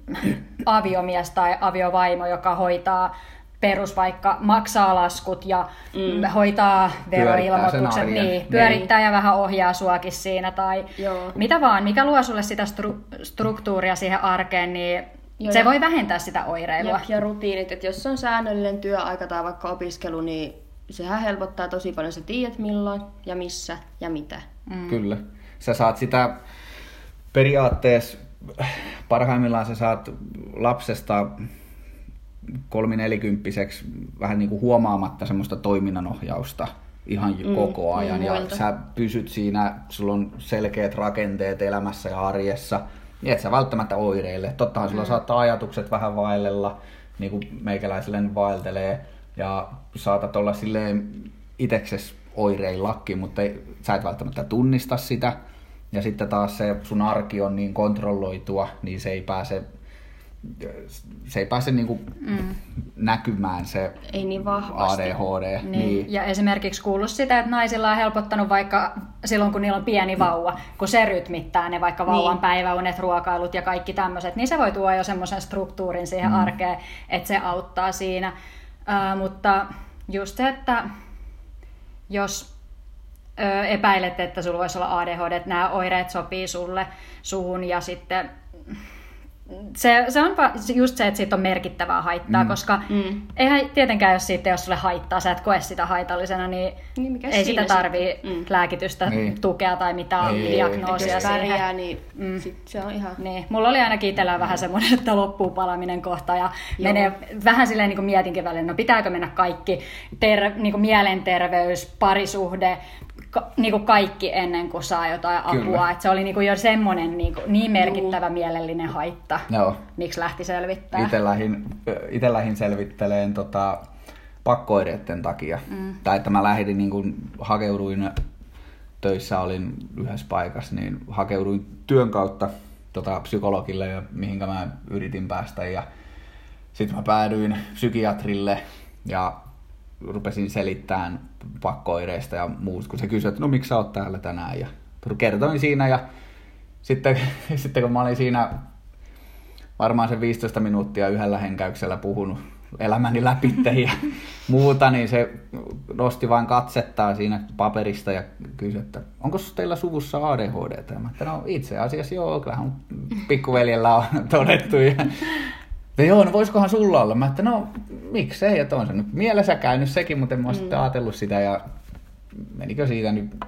aviomies tai aviovaimo, joka hoitaa perus vaikka maksaa laskut ja mm. hoitaa veroilmoitukset, arjen. niin, pyörittää ja vähän ohjaa suakin siinä tai Joo. mitä vaan, mikä luo sulle sitä stru- struktuuria siihen arkeen, niin Joo, se ja- voi vähentää sitä oireilua. Ja, ja rutiinit, että jos on säännöllinen työaika tai vaikka opiskelu, niin sehän helpottaa tosi paljon. Sä tiedät milloin ja missä ja mitä. Mm. Kyllä. Sä saat sitä periaatteessa, parhaimmillaan sä saat lapsesta kolminelikymppiseksi vähän niin kuin huomaamatta semmoista toiminnanohjausta ihan mm, koko ajan. mm, ja muilta. sä pysyt siinä, sulla on selkeät rakenteet elämässä ja arjessa, niin et sä välttämättä oireille. Tottahan sulla saattaa ajatukset vähän vaellella, niin kuin meikäläiselle vaeltelee, ja saatat olla silleen itekses oireillakin, mutta ei, sä et välttämättä tunnista sitä. Ja sitten taas se sun arki on niin kontrolloitua, niin se ei pääse, se ei pääse niinku mm. näkymään se Ei niin vahvasti. ADHD. Niin. Niin. Ja esimerkiksi kuullut sitä, että naisilla on helpottanut vaikka silloin, kun niillä on pieni vauva, kun se rytmittää ne vaikka vauvan Niin. päiväunet, ruokailut ja kaikki tämmöiset, niin se voi tuoda jo semmoisen struktuurin siihen mm. arkeen, että se auttaa siinä. Mutta just se, että jos ö, epäilet, että sulla voisi olla ADHD, että nämä oireet sopii sulle suhun ja sitten se, se on just se, että siitä on merkittävää haittaa, mm. koska mm. eihän tietenkään, jos siitä ei ole sulle haittaa, sä et koe sitä haitallisena, niin, Niin mikä ei sitä tarvii? Mm. lääkitystä, Niin. tukea tai mitään Ei, diagnoosia siihen. pärjää, niin mm. sit se on ihan... Niin, mulla oli ainakin itsellä vähän semmoinen, että loppuu palaminen kohta ja menee vähän silleen niin kuin mietinkin välillä, no pitääkö mennä kaikki, ter, niin kuin mielenterveys, parisuhde, ka, niin kuin kaikki ennen kuin saa jotain Kyllä. apua. Et se oli niin kuin jo semmoinen niin, kuin, niin merkittävä mielellinen haitta, Joo. miksi lähti selvittää. Itse lähdin, ite lähdin selvitteleen tota, pakkoireiden takia. Mm. Tai että mä lähdin, niin kun hakeuduin töissä, olin yhdessä paikassa, niin hakeuduin työn kautta tota, psykologille, ja mihinkä mä yritin päästä. Ja sitten mä päädyin psykiatrille ja rupesin selittämään pakkoireista ja muusta, kun se kysyi, että no miksi sä oot täällä tänään. Ja kertoin siinä ja sitten, sitten kun mä olin siinä varmaan se 15 minuuttia yhdellä henkäyksellä puhunut elämäni läpi ja muuta, niin se nosti vain katsettaa siinä paperista ja kysyi, että onko teillä suvussa ADHD? Ja mä, että no itse asiassa joo, kyllähän pikkuveljellä on todettu. Ja, ja joo, no voisikohan sulla olla? Mä että no miksei, että on se nyt mielessä käynyt sekin, mutta en mä mm. sitten ajatellut sitä ja menikö siitä nyt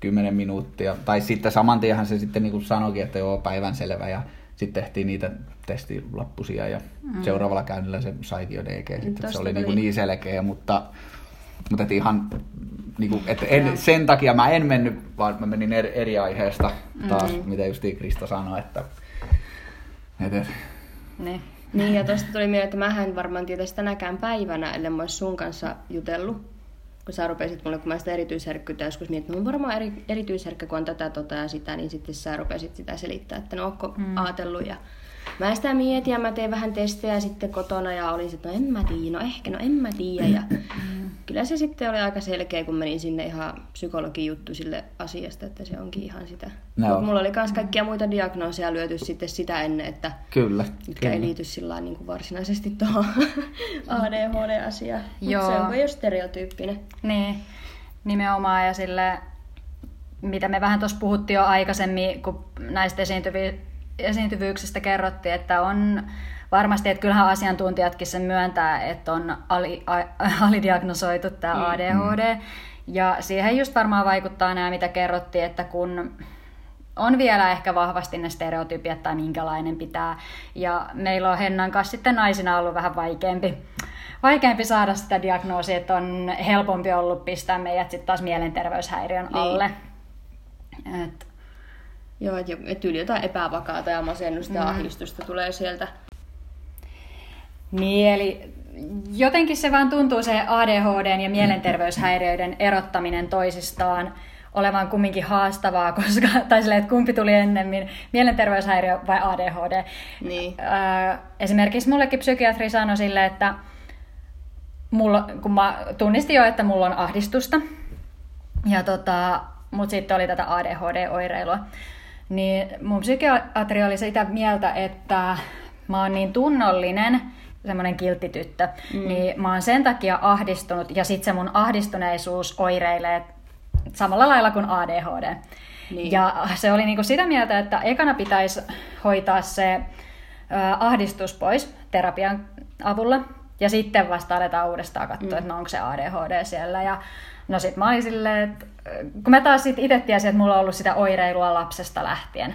10 minuuttia. Tai sitten saman tienhän se sitten niin kuin sanoikin, että joo, päivän selvä ja sitten tehtiin niitä testilappusia ja mm. seuraavalla käynnillä se saikin jo DG. Sitten, että se oli niin, kuin niin selkeä, mutta, mutta et ihan niin kuin, että en, sen takia mä en mennyt, vaan mä menin eri, eri aiheesta taas, mm. mitä justiin Krista sanoi, että, että että Niin. Niin, ja tosta tuli mieleen, että mä en varmaan tietäisi tänäkään päivänä, ellei mä olisi sun kanssa jutellut. Kun sä rupesit mulle, kun mä sitä erityisherkkyyttä joskus mietin, että mä oon varmaan eri, erityisherkkä, kun on tätä, tota ja sitä, niin sitten sä rupesit sitä selittää, että no ootko mm. ajatellut ja Mä sitä mietin ja mä tein vähän testejä sitten kotona ja olin sitten, no en mä tiedä, no ehkä, no en mä tiedä. Ja kyllä se sitten oli aika selkeä, kun menin sinne ihan psykologin juttu sille asiasta, että se onkin ihan sitä. No. Mut mulla oli myös kaikkia muita diagnooseja lyöty sitten sitä ennen, että kyllä. mitkä kyllä. ei liity sillä niin kuin varsinaisesti tuohon ADHD-asiaan. Mutta se on jo stereotyyppinen. Niin, nimenomaan ja sille, mitä me vähän tuossa puhuttiin jo aikaisemmin, kun näistä esiintyvi, esiintyvyyksistä kerrottiin, että on varmasti, että kyllähän asiantuntijatkin sen myöntää, että on ali, a, alidiagnosoitu tämä Mm. ADHD. Ja siihen just varmaan vaikuttaa nämä, mitä kerrottiin, että kun on vielä ehkä vahvasti ne stereotypiat tai minkälainen pitää. Ja meillä on Hennan kanssa sitten naisina ollut vähän vaikeampi, vaikeampi saada sitä diagnoosia, että on helpompi ollut pistää meidät sitten taas mielenterveyshäiriön Niin. alle. Et, Joo, että et yli jotain epävakaata ja masennusta ja ahdistusta tulee sieltä. Niin, eli jotenkin se vaan tuntuu se ADHD ja mielenterveyshäiriöiden erottaminen toisistaan olevan kumminkin haastavaa, koska, tai silleen, että kumpi tuli ennemmin, mielenterveyshäiriö vai ADHD. Niin. Öö, esimerkiksi mullekin psykiatri sanoi sille, että mulla, kun mä tunnistin jo, että mulla on ahdistusta, ja tota, mutta sitten oli tätä ADHD-oireilua, niin mun psykiatri oli sitä mieltä, että mä oon niin tunnollinen, semmoinen kilttityttö, mm. niin mä oon sen takia ahdistunut, ja sitten se mun ahdistuneisuus oireilee samalla lailla kuin ADHD. Niin. Ja se oli niinku sitä mieltä, että ekana pitäisi hoitaa se ö, ahdistus pois terapian avulla, ja sitten vasta aletaan uudestaan katsoa, mm. että no onko se ADHD siellä. Ja no sit mä olin silleen, että kun mä taas sit itse tiesin, että mulla on ollut sitä oireilua lapsesta lähtien,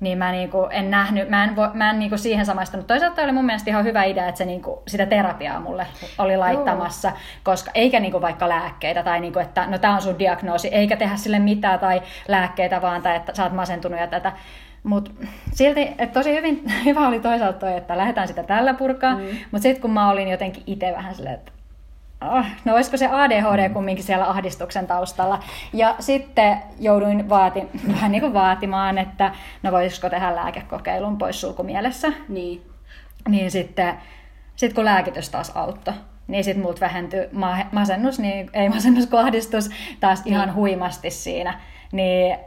niin mä niinku en nähnyt, mä en, vo, mä en niinku siihen samaistunut. Toisaalta oli mun mielestä ihan hyvä idea, että se niinku, sitä terapiaa mulle oli laittamassa, Joo. koska eikä niinku vaikka lääkkeitä tai niinku, että no tää on sun diagnoosi, eikä tehdä sille mitään tai lääkkeitä vaan tai että sä oot masentunut ja tätä. Mutta silti, että tosi hyvin, hyvä oli toisaalta toi, että lähdetään sitä tällä purkaa, mm. mutta sitten kun mä olin jotenkin itse vähän silleen, että no olisiko se ADHD kumminkin siellä ahdistuksen taustalla. Ja sitten jouduin vaati, vähän niin kuin vaatimaan, että no voisiko tehdä lääkekokeilun pois sulkumielessä. Niin. Niin sitten, sit kun lääkitys taas auttoi, niin sitten muut vähentyi ma- masennus, niin ei masennus, ahdistus taas ihan niin. huimasti siinä. Niin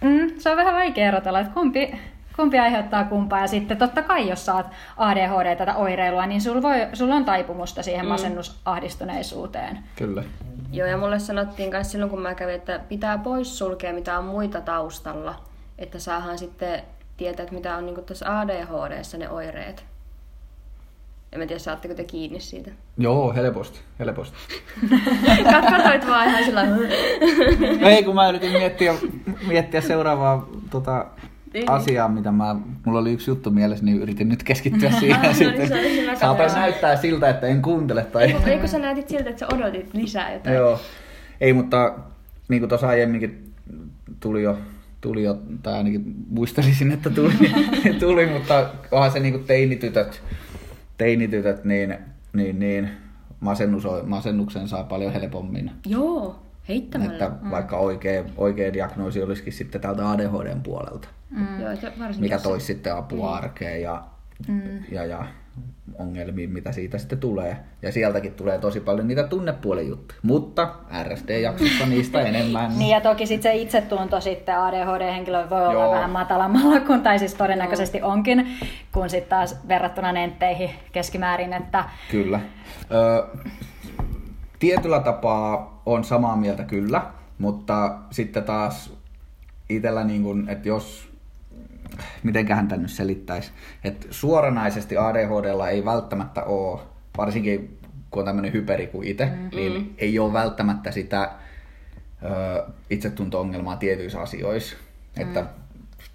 mm, se on vähän vaikea erotella, että kumpi, kumpi aiheuttaa kumpaa. Ja sitten totta kai, jos saat ADHD tätä oireilua, niin sulla, voi, sulla on taipumusta siihen mm. masennusahdistuneisuuteen. Kyllä. Joo, ja mulle sanottiin myös silloin, kun mä kävin, että pitää pois sulkea mitään muita taustalla, että saahan sitten tietää, että mitä on niin tuossa ADHDssa ne oireet. En mä tiedä, saatteko te kiinni siitä? Joo, helposti, helposti. Katsoit vaan ihan sillä Ei, kun mä yritin miettiä, miettiä seuraavaa tota, niin. asiaa, mitä mä, mulla oli yksi juttu mielessä, niin yritin nyt keskittyä siihen sitten. Saapa näyttää siltä, että en kuuntele. Tai... Eikö, eikö sä näytit siltä, että sä odotit lisää jotain? Joo. Ei, mutta niin kuin tuossa aiemminkin tuli jo, tuli jo, tai ainakin muistelisin, että tuli, tuli mutta onhan se niin kuin teinitytöt, teinitytöt niin, niin, niin masennus, masennuksen saa paljon helpommin. Joo, heittämällä. Että mm. vaikka oikea, oikea diagnoosi olisikin sitten täältä ADHDn puolelta. Mm. Joo, mikä toisi sitten apua mm. arkeen ja, mm. ja, ja ongelmiin, mitä siitä sitten tulee. Ja sieltäkin tulee tosi paljon niitä tunnepuolen juttuja. Mutta RSD-jaksossa niistä enemmän. niin ja toki sitten se itsetunto sitten ADHD-henkilö voi olla Joo. vähän matalammalla kuin, tai siis todennäköisesti Joo. onkin, kun sitten taas verrattuna nentteihin keskimäärin. Että... Kyllä. Ö, tietyllä tapaa on samaa mieltä kyllä, mutta sitten taas itsellä, niin kun, että jos mitenköhän tämän nyt selittäisi, että suoranaisesti ADHDlla ei välttämättä ole, varsinkin kun on tämmöinen hyperi kuin itse, mm-hmm. niin ei ole välttämättä sitä ö, itsetunto-ongelmaa tietyissä asioissa. Mm. Että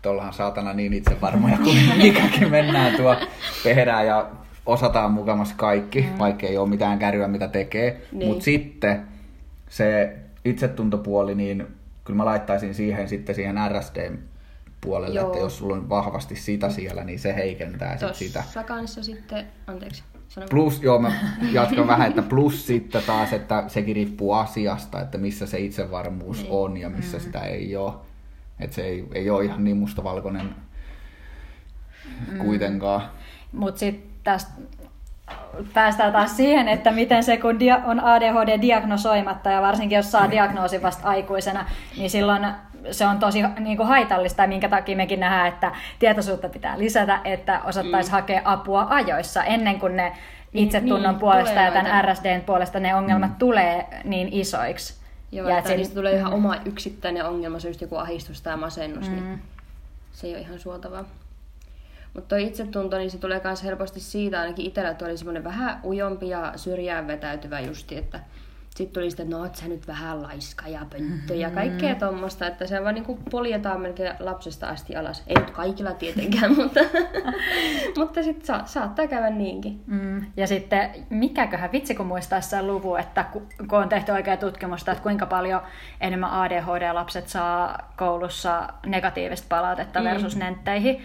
ollaan saatana niin itse varmoja kuin mikäkin mennään tuo perään ja osataan mukamassa kaikki, mm. vaikka ei ole mitään kärryä mitä tekee. Niin. Mutta sitten se itsetuntopuoli, niin kyllä mä laittaisin siihen sitten siihen RSD puolelle, Joo. että jos sulla on vahvasti sitä siellä, niin se heikentää sit sitä. Tuossa kanssa sitten, anteeksi. Sano. Plus, joo, mä jatkan vähän, että plus sitten taas, että sekin riippuu asiasta, että missä se itsevarmuus niin. on ja missä mm. sitä ei ole. Että se ei, ei ole ihan niin mustavalkoinen mm. kuitenkaan. Mutta sitten tästä päästään taas siihen, että miten se, kun on ADHD diagnosoimatta ja varsinkin jos saa diagnoosin vasta aikuisena, niin silloin se on tosi niin kuin haitallista, minkä takia mekin nähdään, että tietoisuutta pitää lisätä, että osattaisiin mm. hakea apua ajoissa ennen kuin ne niin, itsetunnon niin, puolesta ja tämän RSDn puolesta ne ongelmat mm. tulee niin isoiksi. Joo, ja että niistä tulee ihan oma yksittäinen ongelma, se just joku ahdistus tai masennus, niin mm. niin se ei ole ihan suotavaa. Mutta tuo itsetunto, niin se tulee myös helposti siitä, ainakin itsellä, että oli semmoinen vähän ujompi ja syrjään vetäytyvä justi, että sitten tuli sitten, että no oot sä nyt vähän laiska ja pönttö ja kaikkea mm-hmm. tuommoista, että se vaan niinku poljetaan melkein lapsesta asti alas. Ei nyt kaikilla tietenkään, mutta, mutta sitten sa- saattaa käydä niinkin. Mm. Ja sitten mikäköhän vitsi kun muistaa sen luvun, että kun on tehty oikea tutkimusta, että kuinka paljon enemmän ADHD-lapset saa koulussa negatiivista palautetta mm. versus nentteihin.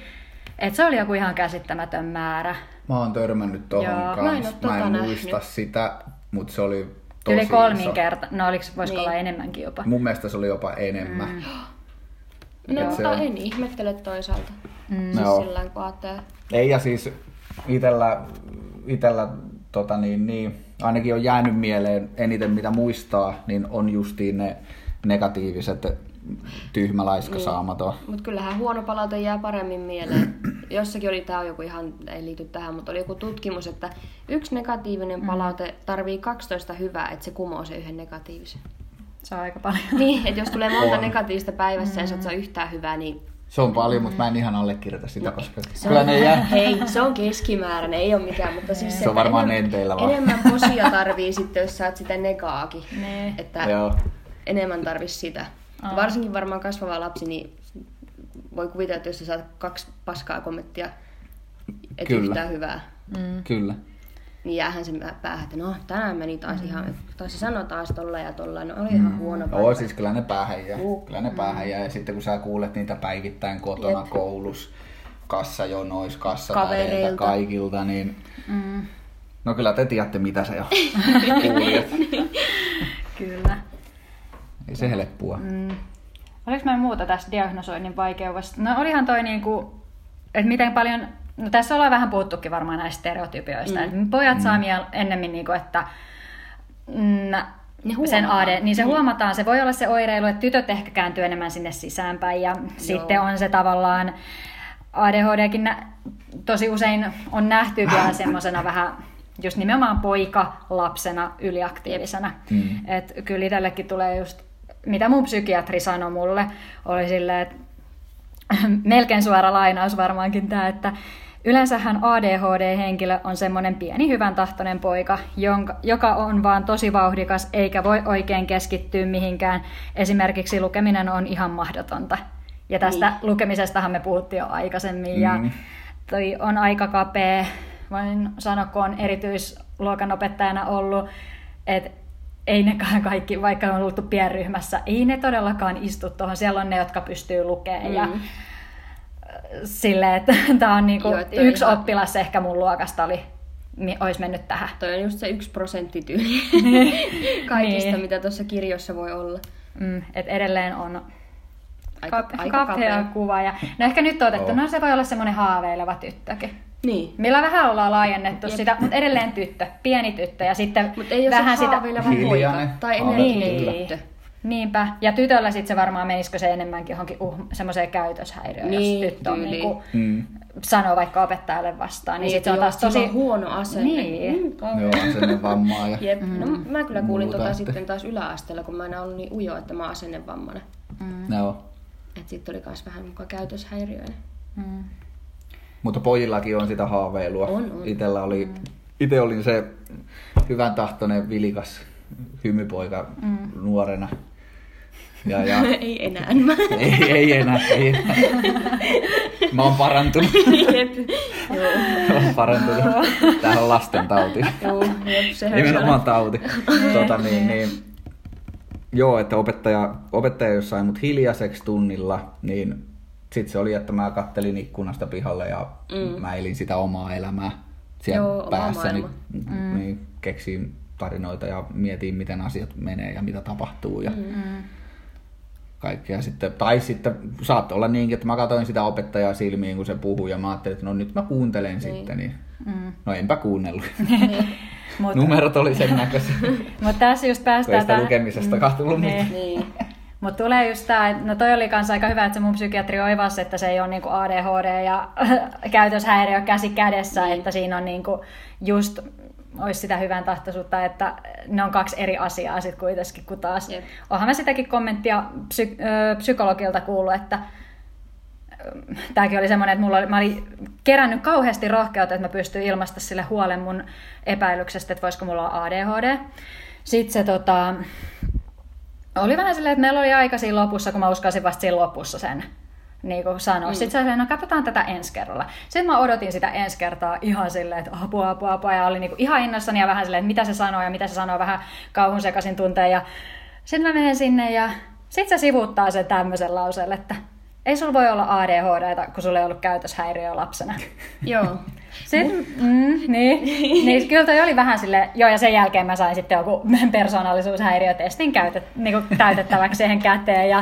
Että se oli joku ihan käsittämätön määrä. Mä oon törmännyt tohon kanssa. Mä en, mä en tota muista nähnyt. sitä, mutta se oli tosi Yli iso. kolminkerta. No oliko, voisiko Niin. olla enemmänkin jopa? Mun mielestä se oli jopa enemmän. Mm. No, Joo. mutta en ihmettele toisaalta. Mm. Siis Joo. sillä kun ajattelee. Ei, ja siis itellä, itellä tota niin, niin, ainakin on jäänyt mieleen eniten mitä muistaa, niin on justiin ne negatiiviset tyhmä, laiska, Niin. saamaton. Mutta kyllähän huono palaute jää paremmin mieleen. Jossakin oli, tämä on joku ihan, ei liity tähän, mutta oli joku tutkimus, että yksi negatiivinen palaute tarvii 12 hyvää, että se kumoo sen yhden negatiivisen. Se on aika paljon. Niin, että jos tulee monta On. negatiivista päivässä ja sä et saa yhtään hyvää, niin Se on paljon, mutta mä en ihan allekirjoita sitä, koska se kyllä on, ne jää. hei, se on keskimääräinen, ei ole mikään, mutta siis Se on varmaan enemmän, enteillä vaan. enemmän posia tarvii sitten, jos saat sitä negaakin. Niin. Että Joo. enemmän tarvisi sitä. Aa. Varsinkin varmaan kasvava lapsi, niin voi kuvitella, että jos sä saat kaksi paskaa kommenttia, et Kyllä. yhtään hyvää, Kyllä. niin jäähän sen päähän, että no tänään meni taas mm. ihan, taas se sanoi taas tolla ja tolla, no oli ihan huono päivä. Oo, siis kyllä ne päähän jää. Juu. Kyllä ne päähän jää. Ja sitten kun sä kuulet niitä päivittäin kotona, Jep. koulussa, kassajonois, kassatädeiltä, Kavereilta. kaikilta, niin... No kyllä te tiedätte, mitä se on. Kuulijat. Kyllä. Ei se helppua. Mm. Oliko meillä muuta tästä diagnosoinnin vaikeudesta? No olihan toi niinku, että miten paljon, no tässä ollaan vähän puhuttukin varmaan näistä stereotypioista, mm. että pojat saa miel, ennemmin niinku, että mm, Ne sen. AD, niin se Mm. huomataan, se voi olla se oireilu, että tytöt ehkä kääntyy enemmän sinne sisäänpäin ja Joo. sitten on se tavallaan ADHDkin nä- tosi usein on nähty vielä semmoisena vähän just nimenomaan poika lapsena yliaktiivisena. Mm. Et kyllä itsellekin tulee just, mitä mun psykiatri sanoi mulle, oli silleen, että melkein suora lainaus varmaankin tämä, että yleensähän ADHD-henkilö on semmoinen pieni hyvän tahtoinen poika, jonka, joka on vaan tosi vauhdikas eikä voi oikein keskittyä mihinkään. Esimerkiksi lukeminen on ihan mahdotonta. Ja tästä niin. lukemisestahan me puhuttiin jo aikaisemmin ja Mm. toi on aika kapea, voin sanoa, kun on erityisluokanopettajana ollut, että ei nekaan kaikki, vaikka on ollut pienryhmässä, ei ne todellakaan istu tuohon. Siellä on ne, jotka pystyy lukemaan mm. ja silleen, että tämä on niinku Joo, yksi ihan- oppilas ehkä mun luokasta oli, olisi mennyt tähän. Toi on just se yksi prosentti kaikista, Niin. mitä tuossa kirjossa voi olla. Mm, et edelleen on Aika, kap- aika kapea kapea. kuva. Ja, no ehkä nyt on otettu, Joo. no se voi olla semmoinen haaveileva tyttökin. Niin. Millä vähän ollaan laajennettu Jep. sitä, mutta edelleen tyttö, pieni tyttö ja sitten Mutta ei ole vähän sitä... haaveileva Hiljainen. poika tai energinen Niin. tyttö. Niinpä. Ja tytöllä sitten se varmaan menisikö se enemmänkin johonkin uh, semmoiseen käytöshäiriöön, Niin, jos tyttö on tyyliin. niinku, Mm. sanoo vaikka opettajalle vastaan, niin, Niin, sitten se on taas tosi... huono asenne. Niin. Mm. Joo, asenne vammaa ja... Jep. No, mä kyllä kuulin Muuta, tota että- sitten taas yläasteella, kun mä en ollut niin ujo, että mä oon asennevammainen. Joo. Et sitten oli kans vähän mukaan käytöshäiriöinen. Mm. Mutta pojillakin on sitä haaveilua. On, on. Itellä oli, ite olin se hyvän tahtoinen vilikas hymypoika mm. nuorena. Ja, ja ei enää. Ei, ei enää, ei enää. Mä oon parantunut. Jep. Joo. Mä oon parantunut. Tää on lasten tauti. Joo, jep, sehän Nimenomaan se tauti. tota, niin, niin, joo, että opettaja, opettaja jos sai mut hiljaiseksi tunnilla, niin sit se oli, että mä kattelin ikkunasta pihalle ja mm. mä elin sitä omaa elämää siellä Joo, päässäni. maailmaa. Niin, keksin tarinoita ja mietin, miten asiat menee ja mitä tapahtuu ja Mm. kaikkea sitten. Tai sitten saattoi olla niinkin, että mä katsoin sitä opettajaa silmiin, kun se puhui ja mä ajattelin, että no nyt mä kuuntelen sitten. Niin, Mm. no enpä kuunnellut. Mut, Numerot oli sen näköisiä. mut tässä just päästään... tähän- lukemisesta Niin. mitään. Niin. Mutta tulee just että no toi oli kans aika hyvä, että se mun psykiatri oivasi, että se ei ole niinku ADHD ja käytöshäiriö käsi kädessä, Niin. että siinä on niinku just olisi sitä hyvän tahtoisuutta, että ne on kaksi eri asiaa sitten kuitenkin, kun taas Jep. onhan mä sitäkin kommenttia psy- ö, psykologilta kuullut, että tämäkin oli semmoinen, että mulla oli, mä olin kerännyt kauheasti rohkeutta, että mä pystyin ilmaista sille huolen mun epäilyksestä, että voisiko mulla olla ADHD. Sitten se tota, oli vähän silleen, että meillä oli aika siinä lopussa, kun mä uskalsin vasta siinä lopussa sen niin kuin sanoa. Mm. Sitten oli, no katsotaan tätä ensi kerralla. Sitten mä odotin sitä ensi kertaa ihan silleen, että apua, apua, apua. Ja oli niin kuin ihan innossani ja vähän silleen, että mitä se sanoo ja mitä se sanoo, vähän kauhun sekaisin tunteen. Ja sitten mä menen sinne ja sitten se sivuuttaa sen tämmöisen lauseen, että ei sulla voi olla ADHD, kun sulla ei ollut käytöshäiriöä lapsena. Joo. Sitten, mm, niin, niin, kyllä toi oli vähän sille, joo ja sen jälkeen mä sain sitten joku persoonallisuushäiriötestin käytet, niin kuin täytettäväksi siihen käteen ja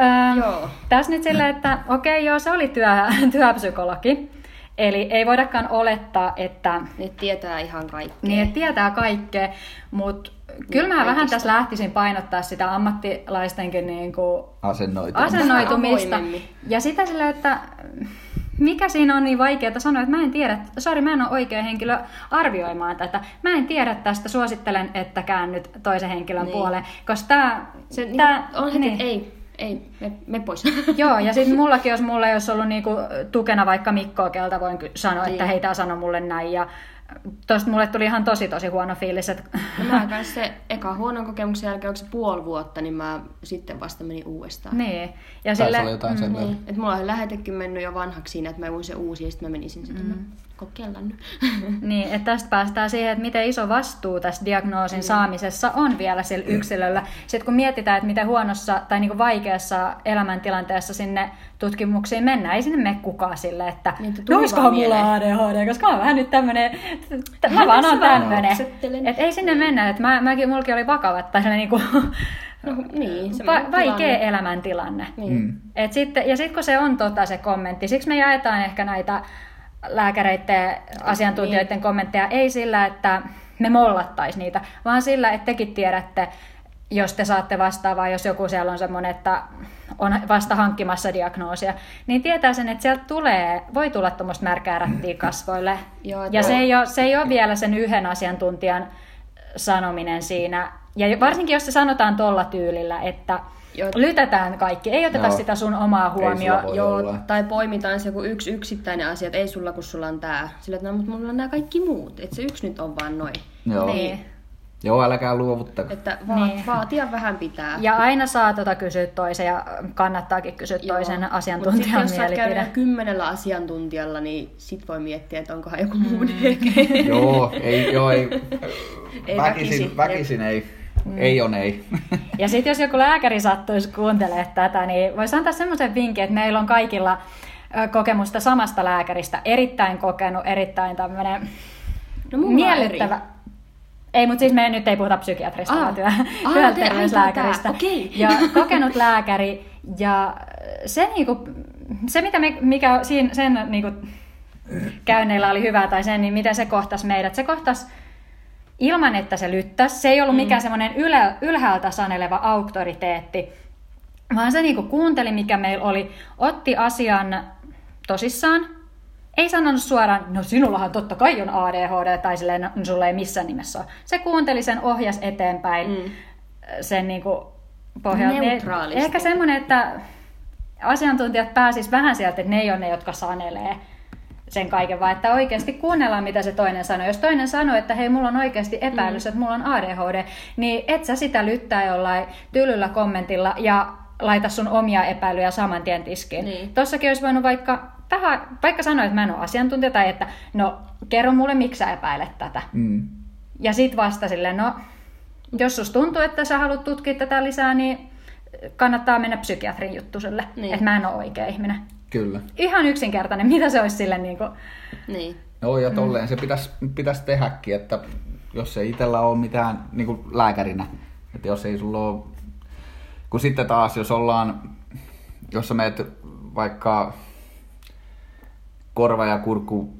ähm, joo. Tässä nyt silleen, että okei okay, joo se oli työ, työpsykologi, eli ei voidakaan olettaa, että Ne tietää ihan kaikkea. niin, että tietää kaikkea, mutta kyllä mä vähän tässä lähtisin painottaa sitä ammattilaistenkin niin kuin asennoitumista. avoimemmin. Ja sitä sillä, että mikä siinä on niin vaikeaa sanoa, että mä en tiedä, sori mä en ole oikea henkilö arvioimaan tätä. Mä en tiedä tästä, suosittelen, että käännyt toisen henkilön Niin. puoleen, koska tää, Se, niin, tää, on heti, niin. ei, ei, me, me pois. Joo, ja sitten mullakin, jos mulla ei olisi ollut niinku tukena vaikka Mikkoa, keltä voin sanoa, että Niin. hei, tää sano mulle näin. Ja tosta mulle tuli ihan tosi tosi huono fiilis, että No mä kanssa se eka huonon kokemuksen jälkeen, onko se puoli vuotta, niin mä sitten vasta menin uudestaan. niin. Ja sille, olla jotain sen verran. Niin, että mulla oli lähetekin mennyt jo vanhaksi siinä, että mä voin se uusi ja sitten mä menisin sitten, mm. Kokeillaan nyt. Niin, että tästä päästään siihen, että miten iso vastuu tässä diagnoosin saamisessa on vielä sillä yksilöllä. Sitten kun mietitään, että miten huonossa tai niin vaikeassa elämäntilanteessa sinne tutkimuksiin mennään, ei sinne mene kukaan sille, että Niin, no olisikohan mulla. ADHD, koska mä oon vähän nyt tämmönen, mä Vähän vaan oon tämmönen. Että ei sinne mennä, että mä, mäkin, mulki oli vakava, että sellainen niin No niin, va- vaikea tilanne. elämäntilanne. Niin. Mm. Et sitten, ja sitten kun se on tota se kommentti, siksi me jaetaan ehkä näitä lääkäreiden asiantuntijoiden kommentteja, ei sillä, että me mollattaisi niitä, vaan sillä, että tekin tiedätte, jos te saatte vastaavaa, jos joku siellä on semmoinen, että on vasta hankkimassa diagnoosia, niin tietää sen, että sieltä tulee, voi tulla tuommoista märkää rättiä kasvoille. Joo, ja se ei, ole, se ei ole vielä sen yhden asiantuntijan sanominen siinä. Ja varsinkin, jos se sanotaan tuolla tyylillä, että Joo. lytätään kaikki, ei oteta Joo. sitä sun omaa huomioon. Joo, olla. tai poimitaan se joku yksi yksittäinen asia, että ei sulla kun sulla on tää. Sillä että no, mutta mulla on nämä kaikki muut, että se yksi nyt on vaan noin. Joo. Niin. Joo, älkää luovuttako. Että va- Niin. vaatia vähän pitää. Ja aina saa tota kysyä toisen ja kannattaakin kysyä Joo. toisen Mut asiantuntijan sit, jos sä oot käynyt mielipide. jo kymmenellä asiantuntijalla, niin sit voi miettiä, että onkohan joku Mm. muu DG. joo, ei, joo, ei. Ei väkisin, väkisin. väkisin ei. Ei on ei. Ja sitten jos joku lääkäri sattuisi kuuntelemaan tätä, niin voisi antaa semmoisen vinkin, että meillä on kaikilla kokemusta samasta lääkäristä. Erittäin kokenut, erittäin tämmöinen No miellyttävä. eri. Ei, mutta siis me nyt ei puhuta psykiatrista, Aa. vaan työ, Aa, työterveyslääkäristä. okei. Ja kokenut lääkäri. Ja se, niinku, se mitä me, mikä siinä, sen niinku, käynneillä oli hyvä tai sen, niin miten se kohtasi meidät. Se kohtasi ilman, että se lyttäisi. Se ei ollut mikään semmoinen ylä, ylhäältä saneleva auktoriteetti, vaan se niinku kuunteli, mikä meillä oli, otti asian tosissaan, ei sanonut suoraan, no sinullahan totta kai on ADHD, tai silleen, no sulla ei missään nimessä ole. Se kuunteli sen, ohjas eteenpäin mm. sen niinku pohjalta. Niin Neutraalisti. Ehkä semmoinen, että asiantuntijat pääsis vähän sieltä, että ne ei ole ne, jotka sanelee sen kaiken, vaan että oikeasti kuunnellaan, mitä se toinen sanoo. Jos toinen sanoo, että hei, mulla on oikeasti epäilys, mm. että mulla on ADHD, niin et sä sitä lyttää jollain tylyllä kommentilla ja laita sun omia epäilyjä saman tien tiskiin. Niin. Tossakin olisi voinut vaikka, vähän, vaikka sanoa, että mä en ole asiantuntija, tai että no, kerro mulle, miksi sä epäilet tätä. Mm. Ja sit vasta silleen, no, jos sus tuntuu, että sä haluat tutkia tätä lisää, niin kannattaa mennä psykiatrin juttuselle, Niin. että mä en ole oikea ihminen. Kyllä. Ihan yksinkertainen, mitä se olisi sille niin kuin, Niin. Joo, ja tolleen se pitäisi pitäis tehdäkin, että jos ei itsellä ole mitään niin kuin lääkärinä, että jos ei sulla ole... Kun sitten taas, jos ollaan, jos sä meet vaikka korva- ja kurkku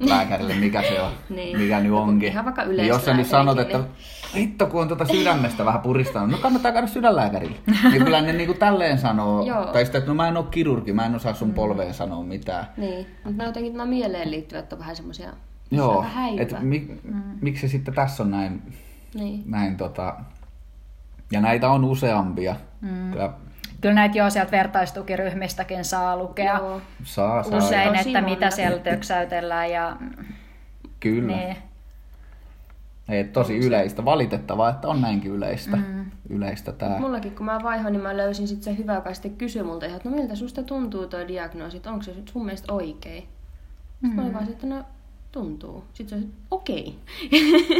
lääkärille, mikä se on, Niin. mikä nyt onkin. Ihan vaikka niin jos sä nyt sanot, että yleislääkärikin, hitto kun on tuota sydämestä vähän puristanut, no kannattaa käydä sydänlääkärille. niin kyllä ne niinku tälleen sanoo, Joo. tai sitten, että no mä en ole kirurgi, mä en osaa sun polveen sanoa mitään. Niin. Mutta ne jotenkin nämä mieleen liittyvät on vähän semmoisia... Joo, että mi, miksi se sitten tässä on näin, Niin. näin tota, ja näitä on useampia. Mm. Kyllä Kyllä näitä jo sieltä vertaistukiryhmistäkin saa lukea Joo. saa, saa. usein, Tosi että mitä siellä töksäytellään. Ja, Kyllä. niin. Ei, tosi yleistä. Valitettavaa, että on näinkin yleistä. Mm. Yleistä tää. Mullakin kun mä vaihoin, niin mä löysin sitten se hyvä, joka sitten kysyi multa ihan, että no miltä susta tuntuu toi diagnoosi, että onko se sun mielestä oikein? Sitten mä olin vaan, että no tuntuu. Sitten se oli, okei.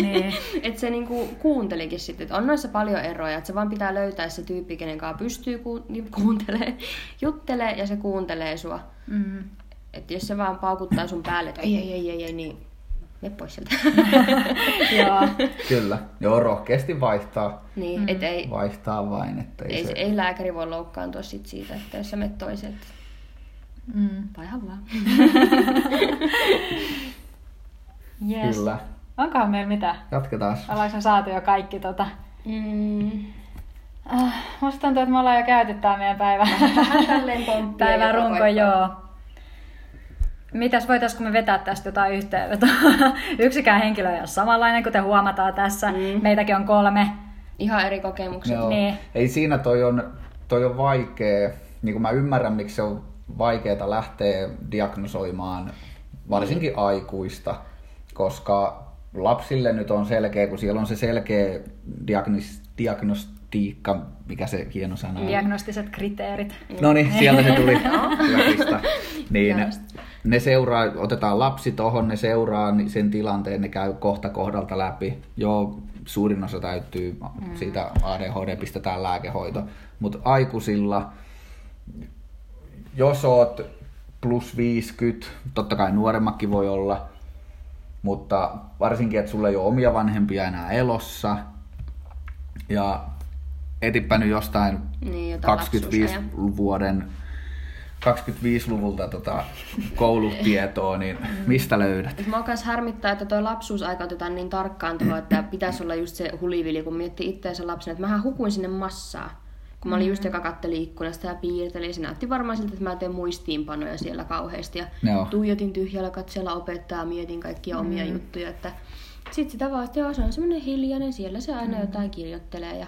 Niin. että se niinku kuuntelikin sitten, että on noissa paljon eroja, että se vaan pitää löytää se tyyppi, kenen kanssa pystyy ku- niin kuuntelee, juttelee ja se kuuntelee sua. Mm. Että jos se vaan paukuttaa sun päälle, että ei, ei, ei, ei, ei niin me pois sieltä. Joo. Kyllä. Joo, rohkeasti vaihtaa. niin, mm. et ei, Vaihtaa vain, että ei, ei, se... ei, lääkäri voi loukkaantua sit siitä, että jos sä menet toiset. Mm. Vaihan vaan. Yes. Kyllä. Onkohan meillä mitä? Jatketaan. Ollaanko saatu jo kaikki tota... Mm. Äh, musta tuntuu, että me ollaan jo käyty tää meidän päivä. Päivän runko, joo. Mitäs voitaisiko me vetää tästä jotain yhteenvetoa? Yksikään henkilö ei ole samanlainen, kuten huomataan tässä. Mm. Meitäkin on kolme. Ihan eri kokemukset. Joo. Niin. Ei siinä toi on, toi on vaikea, niin kuin mä ymmärrän, miksi se on vaikeaa lähteä diagnosoimaan varsinkin aikuista, koska lapsille nyt on selkeä, kun siellä on se selkeä diagnos, diagnostiikka, mikä se hieno sana on. Diagnostiset kriteerit. No niin, sieltä se tuli. Niin, Just. ne seuraa, otetaan lapsi tohon, ne seuraa sen tilanteen, ne käy kohta kohdalta läpi. Joo, suurin osa täytyy siitä ADHD, pistetään lääkehoito. Mutta aikuisilla, jos oot plus 50, totta kai nuoremmakin voi olla, mutta varsinkin, että sulla ei ole omia vanhempia enää elossa, ja etipä nyt jostain Niin, jotain 25 lapsuusajan. vuoden 25-luvulta tota koulutietoa, niin mistä löydät? Mua kans harmittaa, että tuo lapsuusaika otetaan niin tarkkaan tuohon, että pitäisi olla just se hulivili, kun miettii itseänsä lapsena. Että mähän hukuin sinne massaa. Kun mä olin just joka katteli ikkunasta ja piirteli. Se näytti varmaan siltä, että mä teen muistiinpanoja siellä kauheasti. Ja Joo. tuijotin tyhjällä katseella opettaa, mietin kaikkia omia juttuja. Että sitten sitä joo, se on semmoinen hiljainen, siellä se aina jotain kirjoittelee ja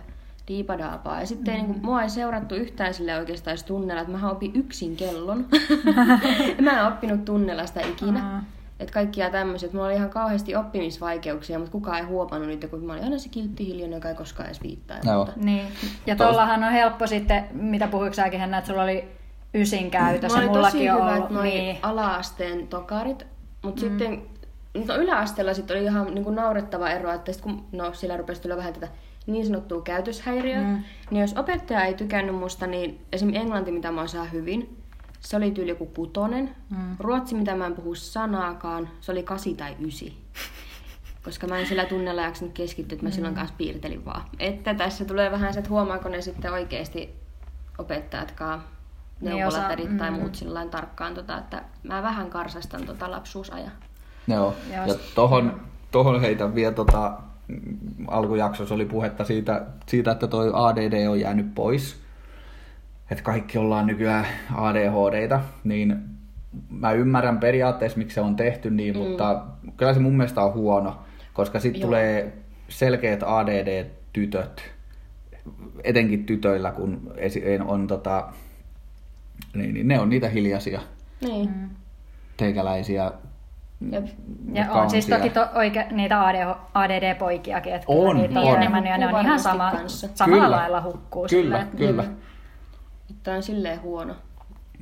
diipadaapaa. Ja sitten mm. niin mua ei seurattu yhtään sille oikeastaan tunnella, että mä opin yksin kellon. mä en oppinut tunnella sitä ikinä. Aa. Että kaikkia tämmöiset. Mulla oli ihan kauheasti oppimisvaikeuksia, mutta kukaan ei huomannut niitä, kun mä olin aina se kiltti hiljainen, joka ei koskaan edes viittaa. ja Joo. muuta. Niin. Ja tuollahan on helppo sitten, mitä puhuiko säkin Henna, että sulla oli ysin oli tosi Mullakin on hyvät ollut. noi Niin. ala-asteen tokarit, mutta mm. sitten no yläasteella sitten oli ihan niinku naurettava ero, että sit kun no, siellä rupesi tulla vähän tätä niin sanottua käytöshäiriöä, mm. niin jos opettaja ei tykännyt musta, niin esimerkiksi englanti, mitä mä osaan hyvin, se oli tyyli joku kutonen. Mm. Ruotsi, mitä mä en puhu sanaakaan, se oli kasi tai ysi. Koska mä en sillä tunnella jaksanut keskittyä, että mä silloin kanssa piirtelin vaan. Että tässä tulee vähän se, että huomaako ne sitten oikeasti opettajatkaan neuvolatädit osa- tai mm. muut sillä lailla tarkkaan, tota, että mä vähän karsastan tota lapsuusajan. Joo. Joo. Ja tohon, tohon heitän vielä tota, mm, alkujaksossa oli puhetta siitä, siitä, että toi ADD on jäänyt pois. Että kaikki ollaan nykyään ADHDita, niin mä ymmärrän periaatteessa, miksi se on tehty niin, mm. mutta kyllä se mun mielestä on huono, koska sitten tulee selkeät ADD-tytöt, etenkin tytöillä, kun on tota, niin, niin ne on niitä hiljaisia Niin. Mm. teikäläisiä Jep. Ja on siis toki to, oike, niitä ADD-poikiakin, että On, kyllä niitä on, on. enemmän ja ne on ihan sama, kanssa. samalla Kyllä. lailla hukkuu. Kyllä, silleen, kyllä. Että on silleen huono.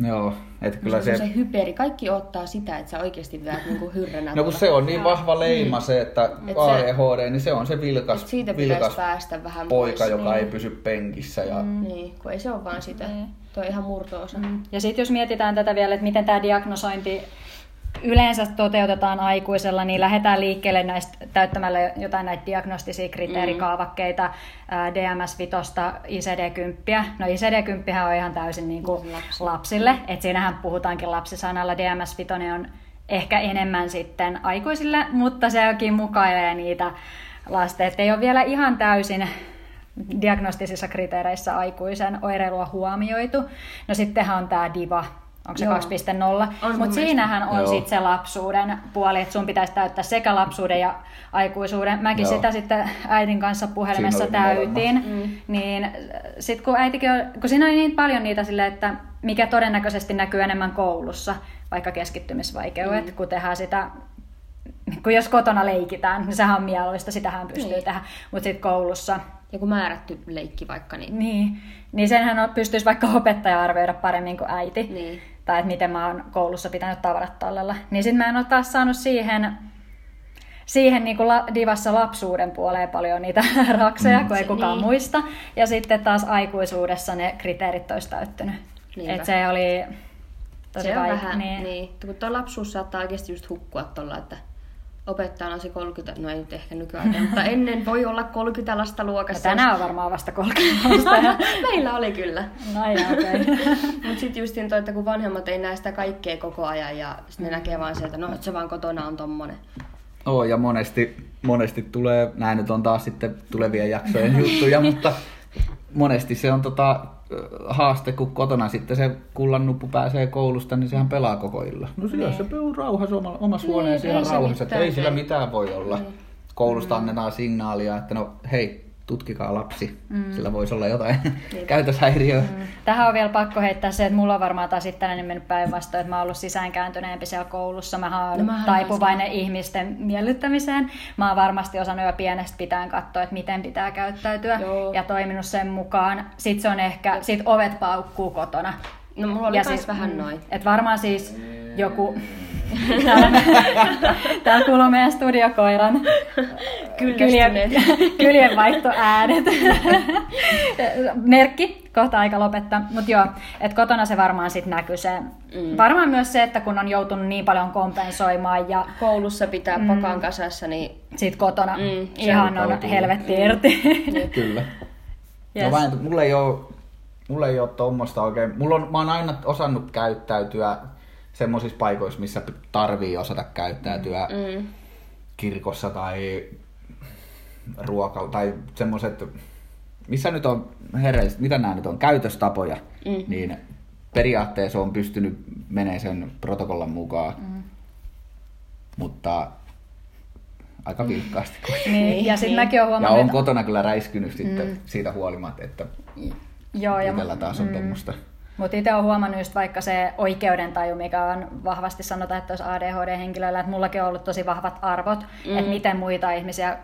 Joo, että kyllä se, se... se hyperi. Kaikki ottaa sitä, että sä oikeasti vedät niinku hyrränä. No kun tuolla. se on niin vahva leima se, että Et se- ADHD, niin se on se vilkas, Et siitä pitäisi vilkas päästä vähän poika, pois. joka niin. ei pysy penkissä. Ja... Mm. Niin, kun ei se ole vaan sitä. Niin. Tuo on ihan murto-osa. Mm. Ja sitten jos mietitään tätä vielä, että miten tämä diagnosointi yleensä toteutetaan aikuisella, niin lähdetään liikkeelle näistä täyttämällä jotain näitä diagnostisia kriteerikaavakkeita, ää, DMS-vitosta, ICD-10. No ICD-10 on ihan täysin niin kuin Lapsi. lapsille, että siinähän puhutaankin lapsisanalla. DMS-vitonen on ehkä enemmän sitten aikuisille, mutta sekin mukailee niitä lasten, että ei ole vielä ihan täysin diagnostisissa kriteereissä aikuisen oireilua huomioitu. No sittenhän on tämä DIVA, onko se Joo. 2.0, On mun mutta siinähän on sitten se lapsuuden puoli, että sun pitäisi täyttää sekä lapsuuden ja aikuisuuden. Mäkin Joo. sitä sitten äitin kanssa puhelimessa täytin, mm. niin sitten kun äitikin, on- kun siinä oli niin paljon niitä sille, että mikä todennäköisesti näkyy enemmän koulussa, vaikka keskittymisvaikeudet, mm. kun tehdään sitä kun jos kotona leikitään, niin sehän on mieluista, sitähän pystyy Niin. tehdä, mutta sitten koulussa, Joku määrätty leikki vaikka, niin, niin, niin senhän on, pystyisi vaikka opettaja arvioida paremmin kuin äiti. niin. Tai että miten mä oon koulussa pitänyt tavarat tallella. Niin sitten mä en ole taas saanut siihen, siihen niin kuin la, divassa lapsuuden puoleen paljon niitä rakseja, kun ei Se- kukaan niin. muista. Ja sitten taas aikuisuudessa ne kriteerit olisi täyttynyt. Niinpä. Et se oli tosi se on vai- vähän, niin. niin. Kun tuo lapsuus saattaa oikeasti just hukkua tuolla, että opettajana on se 30, no ei nyt ehkä nykyaikana, mutta ennen voi olla 30 lasta Ja luokassa. tänään on varmaan vasta 30 ja... Meillä oli kyllä. No joo, okei. Okay. Mutta sitten justiin toi, että kun vanhemmat ei näe sitä kaikkea koko ajan ja sitten ne näkee vaan sieltä, no että se vaan kotona on tommonen. Oo, ja monesti, monesti tulee, nämä nyt on taas sitten tulevien jaksojen juttuja, mutta monesti se on tota, haaste, kun kotona sitten se kullannuppu pääsee koulusta, niin sehän pelaa koko illan. No sillä se peluu rauhassa oma- omassa Niin, huoneessa ihan rauhassa, ei sillä mitään voi olla. Niin. Koulusta annetaan signaalia, että no hei, tutkikaa lapsi, sillä voisi olla jotain käytöshäiriöä. Tähän on vielä pakko heittää se, että mulla on varmaan taas itselläni mennyt päinvastoin, että mä oon ollut sisäänkääntyneempi siellä koulussa. Mä oon No taipuvainen ihmisten miellyttämiseen. Mä oon varmasti osannut jo pienestä pitäen katsoa, että miten pitää käyttäytyä Joo. ja toiminut sen mukaan. Sitten se on ehkä, sit ovet paukkuu kotona. No mulla oli Ja siis, vähän mm, noin. Et varmaan siis joku... Täällä, kuuluu meidän studiokoiran kyljen, kyljenvaihtoäänet. Merkki, kohta aika lopettaa. Mutta joo, että kotona se varmaan sitten näkyy se. Mm. Varmaan myös se, että kun on joutunut niin paljon kompensoimaan ja Koulussa pitää mm. pakan kasassa, niin sit kotona Mm, mm, ihan on helvetti irti. Kyllä. Yes. No vain, mulla ei ole, mulla ei ole tommosta oikein. Mulla on, mä oon aina osannut käyttäytyä semmoisissa paikoissa, missä tarvii osata käyttäytyä. mm, kirkossa tai ruoka tai semmoiset, missä nyt on herreistä, mitä nämä nyt on, käytöstapoja, Mm. niin periaatteessa on pystynyt menee sen protokollan mukaan, mm. mutta aika vilkkaasti. niin, ja sitten Niin. mäkin Ja huomannut, on että- kotona kyllä räiskynyt sitten siitä huolimatta, että joo, ja itsellä taas on tuommoista. Mutta itse olen huomannut just vaikka se oikeudentaju, mikä on vahvasti sanotaan, että olisi ADHD-henkilöillä, että mullakin on ollut tosi vahvat arvot, mm. että miten muita ihmisiä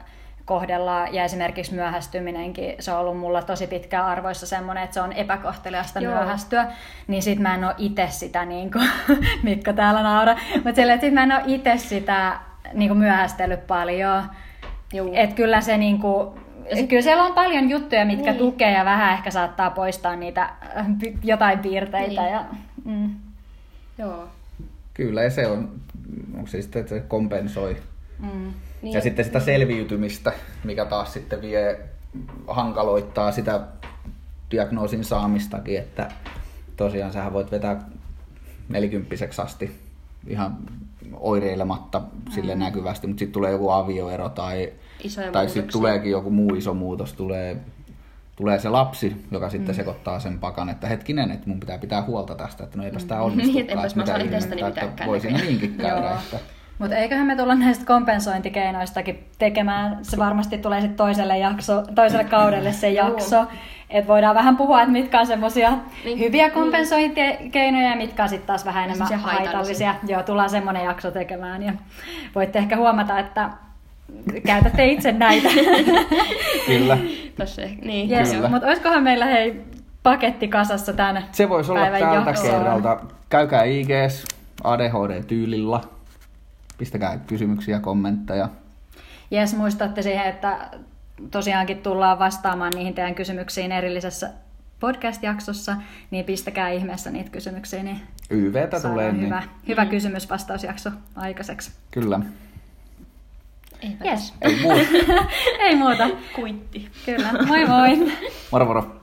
kohdellaan, ja esimerkiksi myöhästyminenkin, se on ollut mulla tosi pitkään arvoissa semmoinen, että se on epäkohteliasta Joo. myöhästyä, niin sit mä en ole itse sitä, niin kuin Mikko täällä naura, mutta silleen, että sit mä en ole itse sitä niin kuin myöhästellyt paljon, että kyllä se niinku, kyllä siellä on paljon juttuja, mitkä Niin. tukee ja vähän ehkä saattaa poistaa niitä äh, jotain piirteitä. Niin. Ja, mm. joo. Kyllä, ja se on, onko se sitten, että se kompensoi Mm. Niin, Ja sitten sitä selviytymistä, mikä taas sitten vie, hankaloittaa sitä diagnoosin saamistakin, että tosiaan sähän voit vetää nelikymppiseksi asti ihan oireilematta sille näkyvästi, mutta sitten tulee joku avioero tai, Isoja tai sitten tuleekin joku muu iso muutos, tulee, tulee se lapsi, joka sitten sekoittaa sen pakan, että hetkinen, että mun pitää pitää huolta tästä, että no eipäs tämä onnistukaan, Niin, enpäs että mä mitä saa itsestäni pitääkään voi siinä niinkin käydä, että Mutta eiköhän me tulla näistä kompensointikeinoistakin tekemään, se varmasti tulee sitten toiselle, jakso, toiselle kaudelle se jakso, että voidaan vähän puhua, että mitkä on semmoisia Niin. hyviä kompensointikeinoja ja mitkä on sitten taas vähän enemmän haitallisia. haitallisia. Joo, tullaan semmoinen jakso tekemään ja voitte ehkä huomata, että käytätte itse näitä. kyllä. Tossa niin. Yes, Kyllä. mutta olisikohan meillä hei paketti kasassa tämän Se voisi olla tältä jaksoon? kerralta. Käykää IGS ADHD-tyylillä. Pistäkää kysymyksiä, kommentteja. Jes, muistatte siihen, että tosiaankin tullaan vastaamaan niihin teidän kysymyksiin erillisessä podcast-jaksossa, niin pistäkää ihmeessä niitä kysymyksiä, niin YVtä tulee, saadaan niin hyvä, hyvä kysymys-vastausjakso aikaiseksi. kyllä. Yes. Ei muuta. Ei muuta. Kuitti. Kyllä. Moi moi! Moro moro.